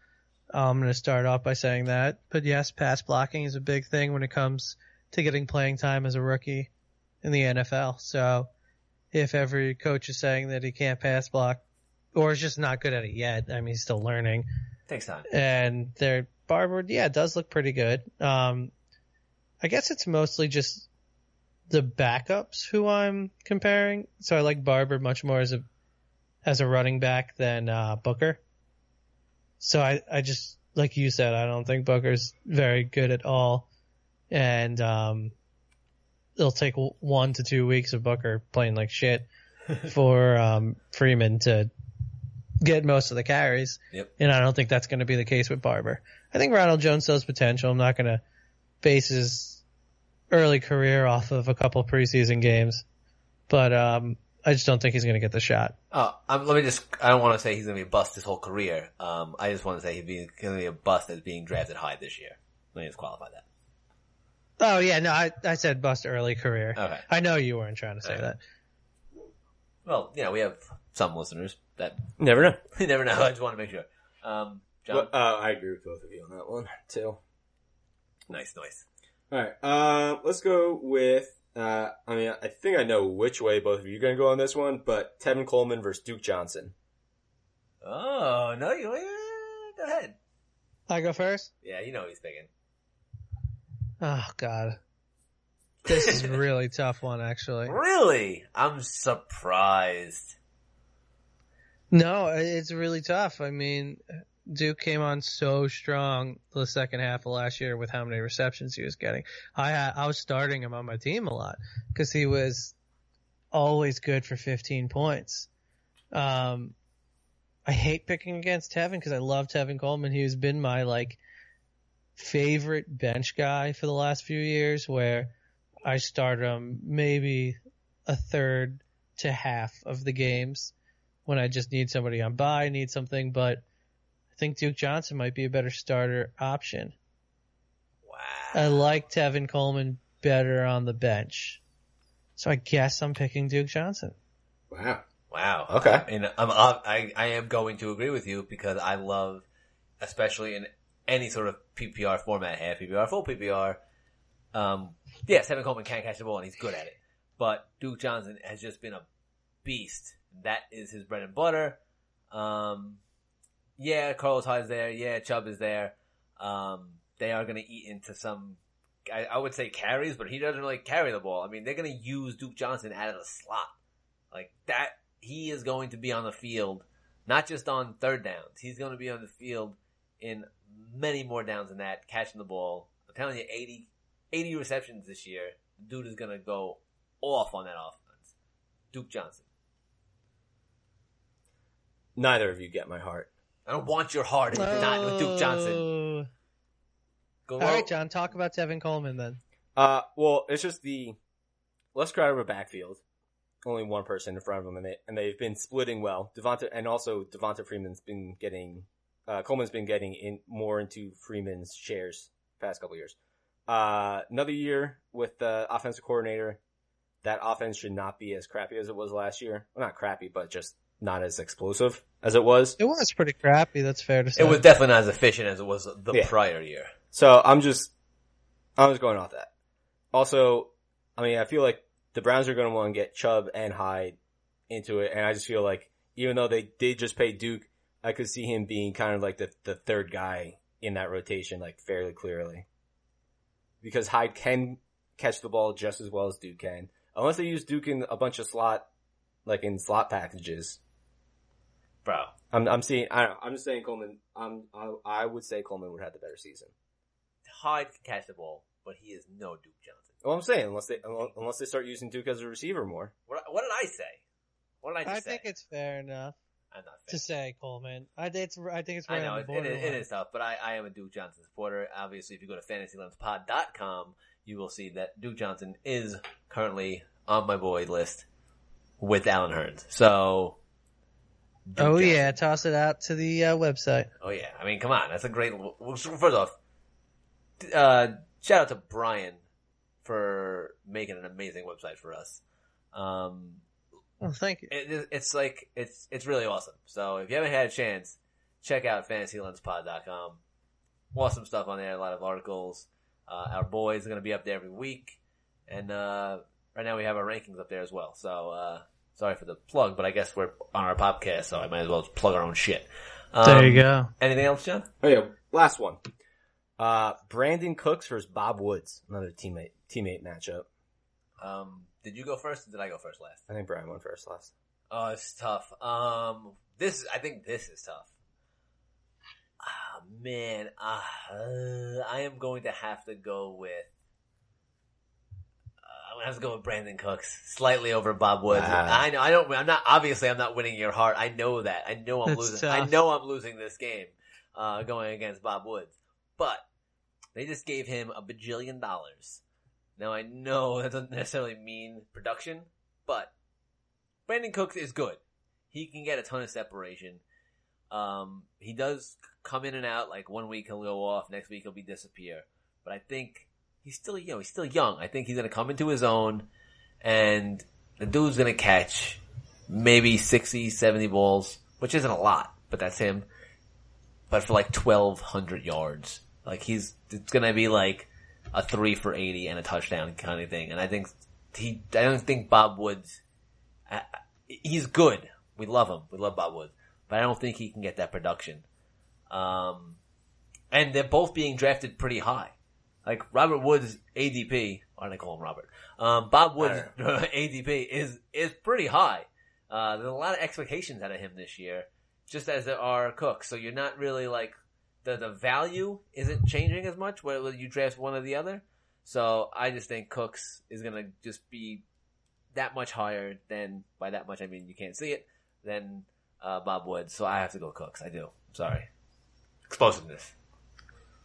I'm going to start off by saying that. But yes, pass blocking is a big thing when it comes to getting playing time as a rookie in the NFL. So if every coach is saying that he can't pass block or is just not good at it yet, I mean, he's still learning Takes time. and their Barber, yeah, it does look pretty good. Um, I guess it's mostly just the backups who I'm comparing. So I like Barber much more as a as a running back than uh, Booker. So I I just like you said, I don't think Booker's very good at all, and um, it'll take one to two weeks of Booker playing like shit for um, Freeman to get most of the carries. Yep. And I don't think that's going to be the case with Barber. I think Ronald Jones still has potential. I'm not going to base his early career off of a couple preseason games, but um, I just don't think he's going to get the shot. Oh, um, let me just, I don't want to say he's going to be a bust his whole career. Um, I just want to say he's going to be a bust as being drafted high this year. Let me just qualify that. Oh yeah, no, I, I said bust early career. Okay. I know you weren't trying to say Okay. that. Well, you know, we have some listeners that Never know. you never know. I just want to make sure. Um, John, Well, uh, I agree with both of you on that one too. nice, nice. All right, uh, let's go with. Uh, I mean, I think I know which way both of you are going to go on this one, but Tevin Coleman versus Duke Johnson. Oh, no, you, go ahead. I go first. Yeah, you know what he's thinking. Oh god, this is a really tough one actually. Really? I'm surprised. No, it's really tough. I mean, Duke came on so strong the second half of last year with how many receptions he was getting. I had, I was starting him on my team a lot because he was always good for 15 points. Um, I hate picking against Tevin because I love Tevin Coleman. He's been my like favorite bench guy for the last few years where I start him maybe a third to half of the games when I just need somebody on by, need something, but think Duke Johnson might be a better starter option. Wow. I like Tevin Coleman better on the bench. So I guess I'm picking Duke Johnson. Wow. Wow. Okay. And I'm, I, I am going to agree with you because I love, especially in any sort of PPR format, half PPR, full PPR. Um, yeah, Tevin Coleman can catch the ball and he's good at it. But Duke Johnson has just been a beast. That is his bread and butter. Um, yeah, Carlos Hyde's there. Yeah, Chubb is there. Um, they are going to eat into some, I, I would say carries, but he doesn't really carry the ball. I mean, they're going to use Duke Johnson out of the slot. Like that, he is going to be on the field, not just on third downs. He's going to be on the field in many more downs than that, catching the ball. I'm telling you, 80, 80 receptions this year. Dude is going to go off on that offense. Duke Johnson. Neither of you get my heart. I don't want your heart if you're not with Duke Johnson. Oh. Go All right, John, talk about Tevin Coleman then. Uh, well, it's just the less crowded of a backfield. Only one person in front of them, and they and they've been splitting well. Devonta and also Devonta Freeman's been getting, uh, Coleman's been getting in more into Freeman's shares past couple years. Uh, another year with the offensive coordinator, that offense should not be as crappy as it was last year. Well, not crappy, but just not as explosive as it was. It was pretty crappy, that's fair to say. It was definitely not as efficient as it was the Yeah. prior year. So I'm just, I'm just going off that. Also, I mean, I feel like the Browns are going to want to get Chubb and Hyde into it, and I just feel like even though they did just pay Duke, I could see him being kind of like the the third guy in that rotation, like fairly clearly, because Hyde can catch the ball just as well as Duke can, unless they use Duke in a bunch of slot, like in slot packages. Bro. I'm I'm seeing. I, I'm just saying Coleman. I'm I, I would say Coleman would have the better season. Hyde can catch the ball, but he is no Duke Johnson. Well, I'm saying unless they unless they start using Duke as a receiver more. What, what did I say? What did I say? I just say? think it's fair enough I'm not to say Coleman. I think it's I think it's I right know on it, the it, is, it borderline. is tough, but I, I am a Duke Johnson supporter. Obviously, if you go to fantasylenspod.com, you will see that Duke Johnson is currently on my boy list with Allen Hurns. So, Duke Oh Johnson. yeah, toss it out to the uh, website. Oh yeah, I mean, come on, that's a great. First off, uh, shout out to Brian for making an amazing website for us. Um, Oh, thank you. it, it's like it's it's really awesome. So if you haven't had a chance, check out fantasylenspod.com. Awesome stuff on there. A lot of articles. Uh, our boys are going to be up there every week, and uh, right now we have our rankings up there as well. So uh, sorry for the plug, but I guess we're on our podcast, so I might as well just plug our own shit. Um, there you go. Anything else, John? Oh yeah, last one. Uh, Brandin Cooks versus Bob Woods, another teammate teammate matchup. Um, did you go first? Or did I go first last? I think Brian went first last. Oh, it's tough. Um, this I think this is tough. Ah, man, ah, uh, I am going to have to go with. I'm gonna have to go with Brandin Cooks, slightly over Bob Woods. Wow. I know, I don't, I'm not, obviously I'm not winning your heart. I know that. I know I'm That's losing. I know I'm losing this game, uh, going against Bob Woods. But, they just gave him a bajillion dollars. Now I know that doesn't necessarily mean production, but Brandin Cooks is good. He can get a ton of separation. Um, he does come in and out. Like one week he'll go off, next week he'll be disappear. But I think he's still, you know, he's still young. I think he's gonna come into his own, and the dude's gonna catch maybe 60, 70 balls, which isn't a lot, but that's him. But for like twelve hundred yards, like he's it's gonna be like a three for eighty and a touchdown kind of thing. And I think he, I don't think Bob Woods, I- he's good. We love him. We love Bob Woods, but I don't think he can get that production. Um, and they're both being drafted pretty high. Like Robert Woods ADP, why did I call him Robert? Um, Bob Woods ADP is is pretty high. Uh, there's a lot of expectations out of him this year, just as there are Cooks. So you're not really like the the value isn't changing as much whether you draft one or the other. So I just think Cooks is gonna just be that much higher than by that much I mean you can't see it than uh, Bob Woods. So I have to go Cooks. I do. Sorry. Explosiveness.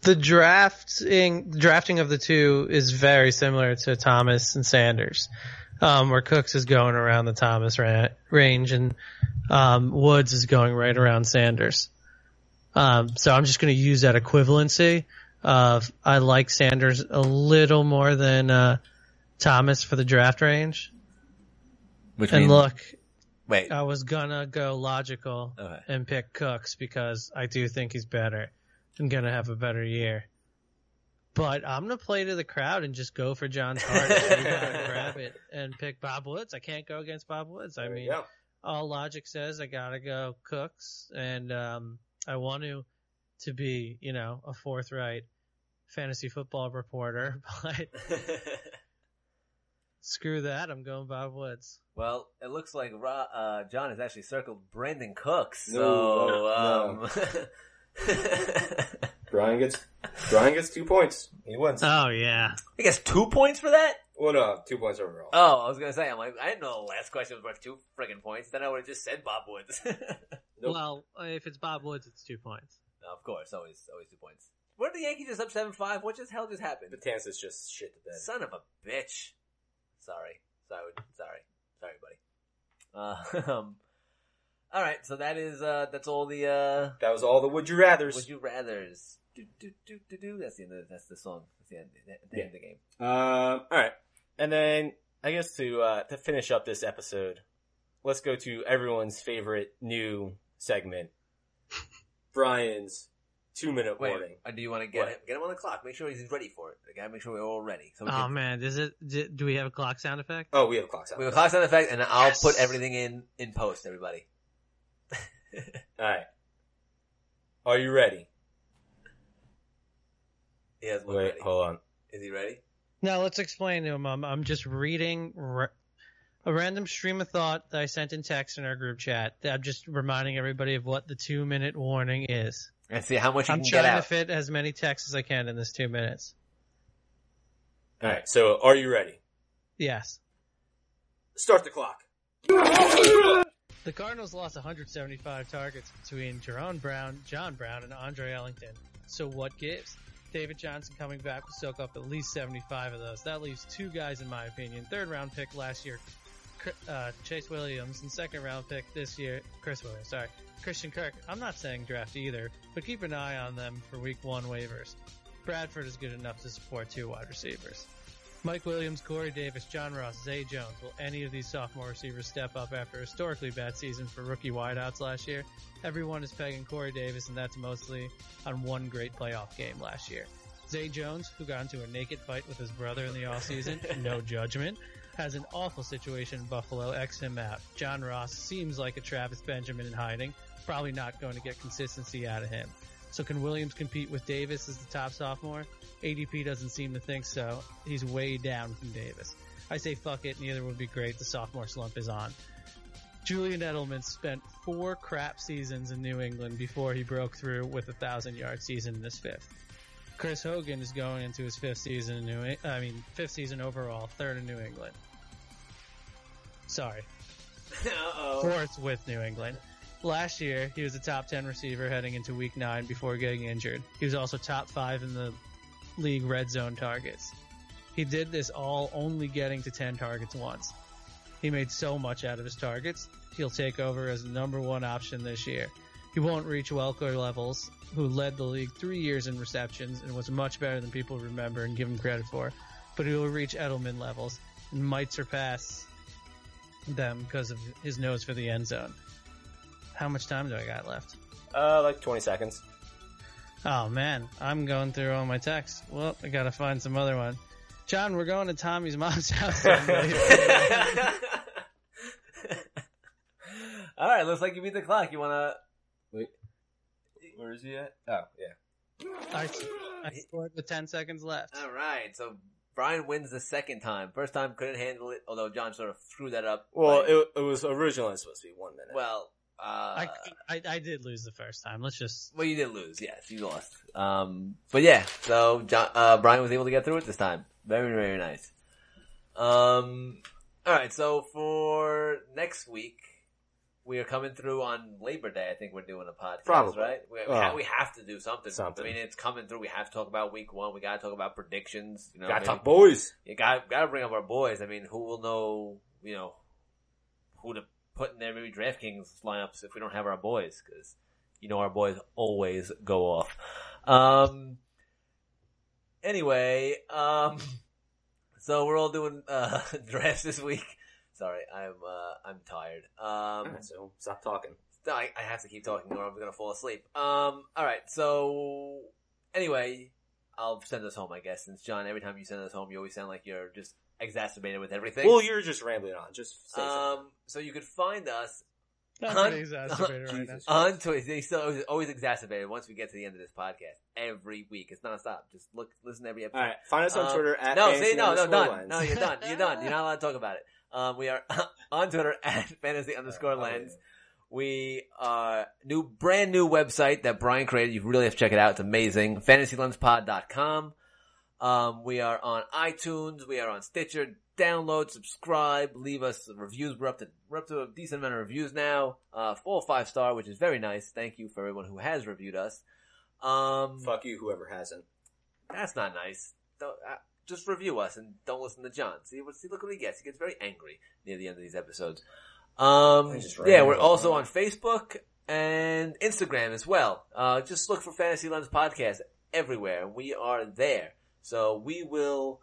The drafting drafting of the two is very similar to Thomas and Sanders, um, where Cooks is going around the Thomas ra- range and um, Woods is going right around Sanders. Um, so I'm just going to use that equivalency of I like Sanders a little more than uh, Thomas for the draft range. Which And means- look, wait. I was gonna go logical Okay. and pick Cooks because I do think he's better gonna have a better year. But I'm gonna play to the crowd and just go for John's heart and grab it and pick Bob Woods. I can't go against Bob Woods. I There mean, all logic says I gotta go Cooks, and um, I want to to be, you know, a forthright fantasy football reporter. But screw that, I'm going Bob Woods. Well, it looks like Ro- uh, John has actually circled Brandin Cooks. So, no, um, Brian gets Brian gets two points. He wins. Oh yeah. I guess two points for that. well, no, two points overall. Oh, I was gonna say, I'm like, I didn't know the last question was worth two friggin' points. Then I would have just said Bob Woods. Nope. Well, if it's Bob Woods, it's two points. no, of course, always, always two points. What are the Yankees just up seven five? What just hell just happened? the Tansis just shit the bed. Son of a bitch. Sorry, sorry, sorry, sorry, buddy. Uh, um, all right, so that is uh, that's all the uh, That was all the would you rather's. would you rather's. Do, do, do, do, do. That's the end. Of, that's the song. That's the end. The end of the game. Um, all right, and then I guess to uh, to finish up this episode, let's go to everyone's favorite new segment, Brian's two minute Wait, warning. uh, do you want to get What? him, get him on the clock? Make sure he's ready for it. I gotta make sure we're all ready. So we Oh can, man, is it? Do, do we have a clock sound effect? Oh, we have a clock sound. we have a clock sound effect, and I'll Yes. put everything in in post. Everybody. All right, are you ready? He has Wait, ready. hold on. Is he ready? No, let's explain to him. I'm, I'm just reading ra- a random stream of thought that I sent in text in our group chat. I'm just reminding everybody of what the two minute warning is. And see how much you I'm can get trying to out. fit as many texts as I can in this two minutes. All right, so are you ready? Yes. Start the clock. The Cardinals lost 175 targets between Jerome Brown, John Brown, and Andre Ellington. So what gives? David Johnson coming back will soak up at least 75 of those. That leaves two guys, in my opinion. Third round pick last year, uh, Chase Williams, and second round pick this year, Chris Williams. Sorry, Christian Kirk. I'm not saying draft either, but keep an eye on them for week one waivers. Bradford is good enough to support two wide receivers. Mike Williams, Corey Davis, John Ross, Zay Jones. Will any of these sophomore receivers step up after a historically bad season for rookie wideouts last year? Everyone is pegging Corey Davis, and that's mostly on one great playoff game last year. Zay Jones, who got into a naked fight with his brother in the offseason, no judgment, has an awful situation in Buffalo, X him out. John Ross seems like a Travis Benjamin in hiding, probably not going to get consistency out of him. So can Williams compete with Davis as the top sophomore? ADP doesn't seem to think so. He's way down from Davis. I say fuck it, neither would be great. The sophomore slump is on. Julian Edelman spent four crap seasons in New England before he broke through with a thousand yard season in his fifth. Chris Hogan is going into his fifth season in New. Eng- I mean, fifth season overall, third in New England. Sorry, Uh-oh. fourth with New England. Last year, he was a top 10 receiver heading into week 9 before getting injured. He was also top 5 in the league red zone targets. He did this all only getting to 10 targets once. He made so much out of his targets, he'll take over as the number one option this year. He won't reach Welker levels, who led the league three years in receptions and was much better than people remember and give him credit for, but he will reach Edelman levels and might surpass them because of his nose for the end zone. How much time do I got left? Uh, like 20 seconds. Oh man, I'm going through all my texts. Well, I gotta find some other one. John, we're going to Tommy's mom's house. All right, looks like you beat the clock. You wanna? Wait. Where is he at? Oh, yeah. I, I scored with 10 seconds left. All right, so Brian wins the second time. First time couldn't handle it, although John sort of screwed that up. Well, by- it, it was originally supposed to be one minute. well, uh, I, I, I did lose the first time. Let's just. well, you did lose. Yes, you lost. Um, but yeah, so John, uh, Brian was able to get through it this time. Very, very nice. Um, all right, so for next week, we are coming through on Labor Day. I think we're doing a podcast, Probably. right? We, we, Oh. ha- we have to do something. Something. I mean, it's coming through. We have to talk about week one. We got to talk about predictions. You know, Gotta talk boys. you got got to bring up our boys. I mean, who will know? You know, who to put in their maybe DraftKings lineups if we don't have our boys because you know our boys always go off. Um. Anyway, um. So we're all doing uh drafts this week. Sorry, I'm uh I'm tired. Um. So stop talking. I, I have to keep talking or I'm gonna fall asleep. Um, alright, so, anyway, I'll send us home, I guess, since John, every time you send us home, you always sound like you're just exacerbated with everything. Well, you're just rambling on. Just say something. um, so you could find us That's Hun- pretty exacerbated right now. On Twitter. They still always, always exacerbated once we get to the end of this podcast. Every week. It's nonstop. Just look, listen to every episode. All right, find us on Um, Twitter at no, fantasy see, no, no, underscore done. lens. No, you're done. You're done. You're not allowed to talk about it. Um, we are on Twitter at fantasy underscore Oh, lens. We are new brand new website that Brian created. You really have to check it out. It's amazing. FantasyLensPod.com. Um, we are on iTunes. We are on Stitcher. Download, subscribe, leave us reviews. We're up to we're up to a decent amount of reviews now. Uh, four or five star, which is very nice. Thank you for everyone who has reviewed us. Um, Fuck you, whoever hasn't. that's not nice. Don't, uh, just review us and don't listen to John. See what? See, look what he gets. He gets very angry near the end of these episodes. Um, yeah, we're also on Facebook and Instagram as well. Uh, just look for Fantasy Lens Podcast everywhere. We are there. So we will,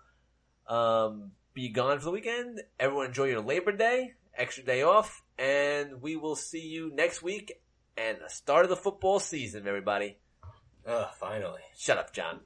um, be gone for the weekend. Everyone enjoy your Labor Day, extra day off, and we will see you next week and the start of the football season, everybody. Ugh, finally. Shut up, John.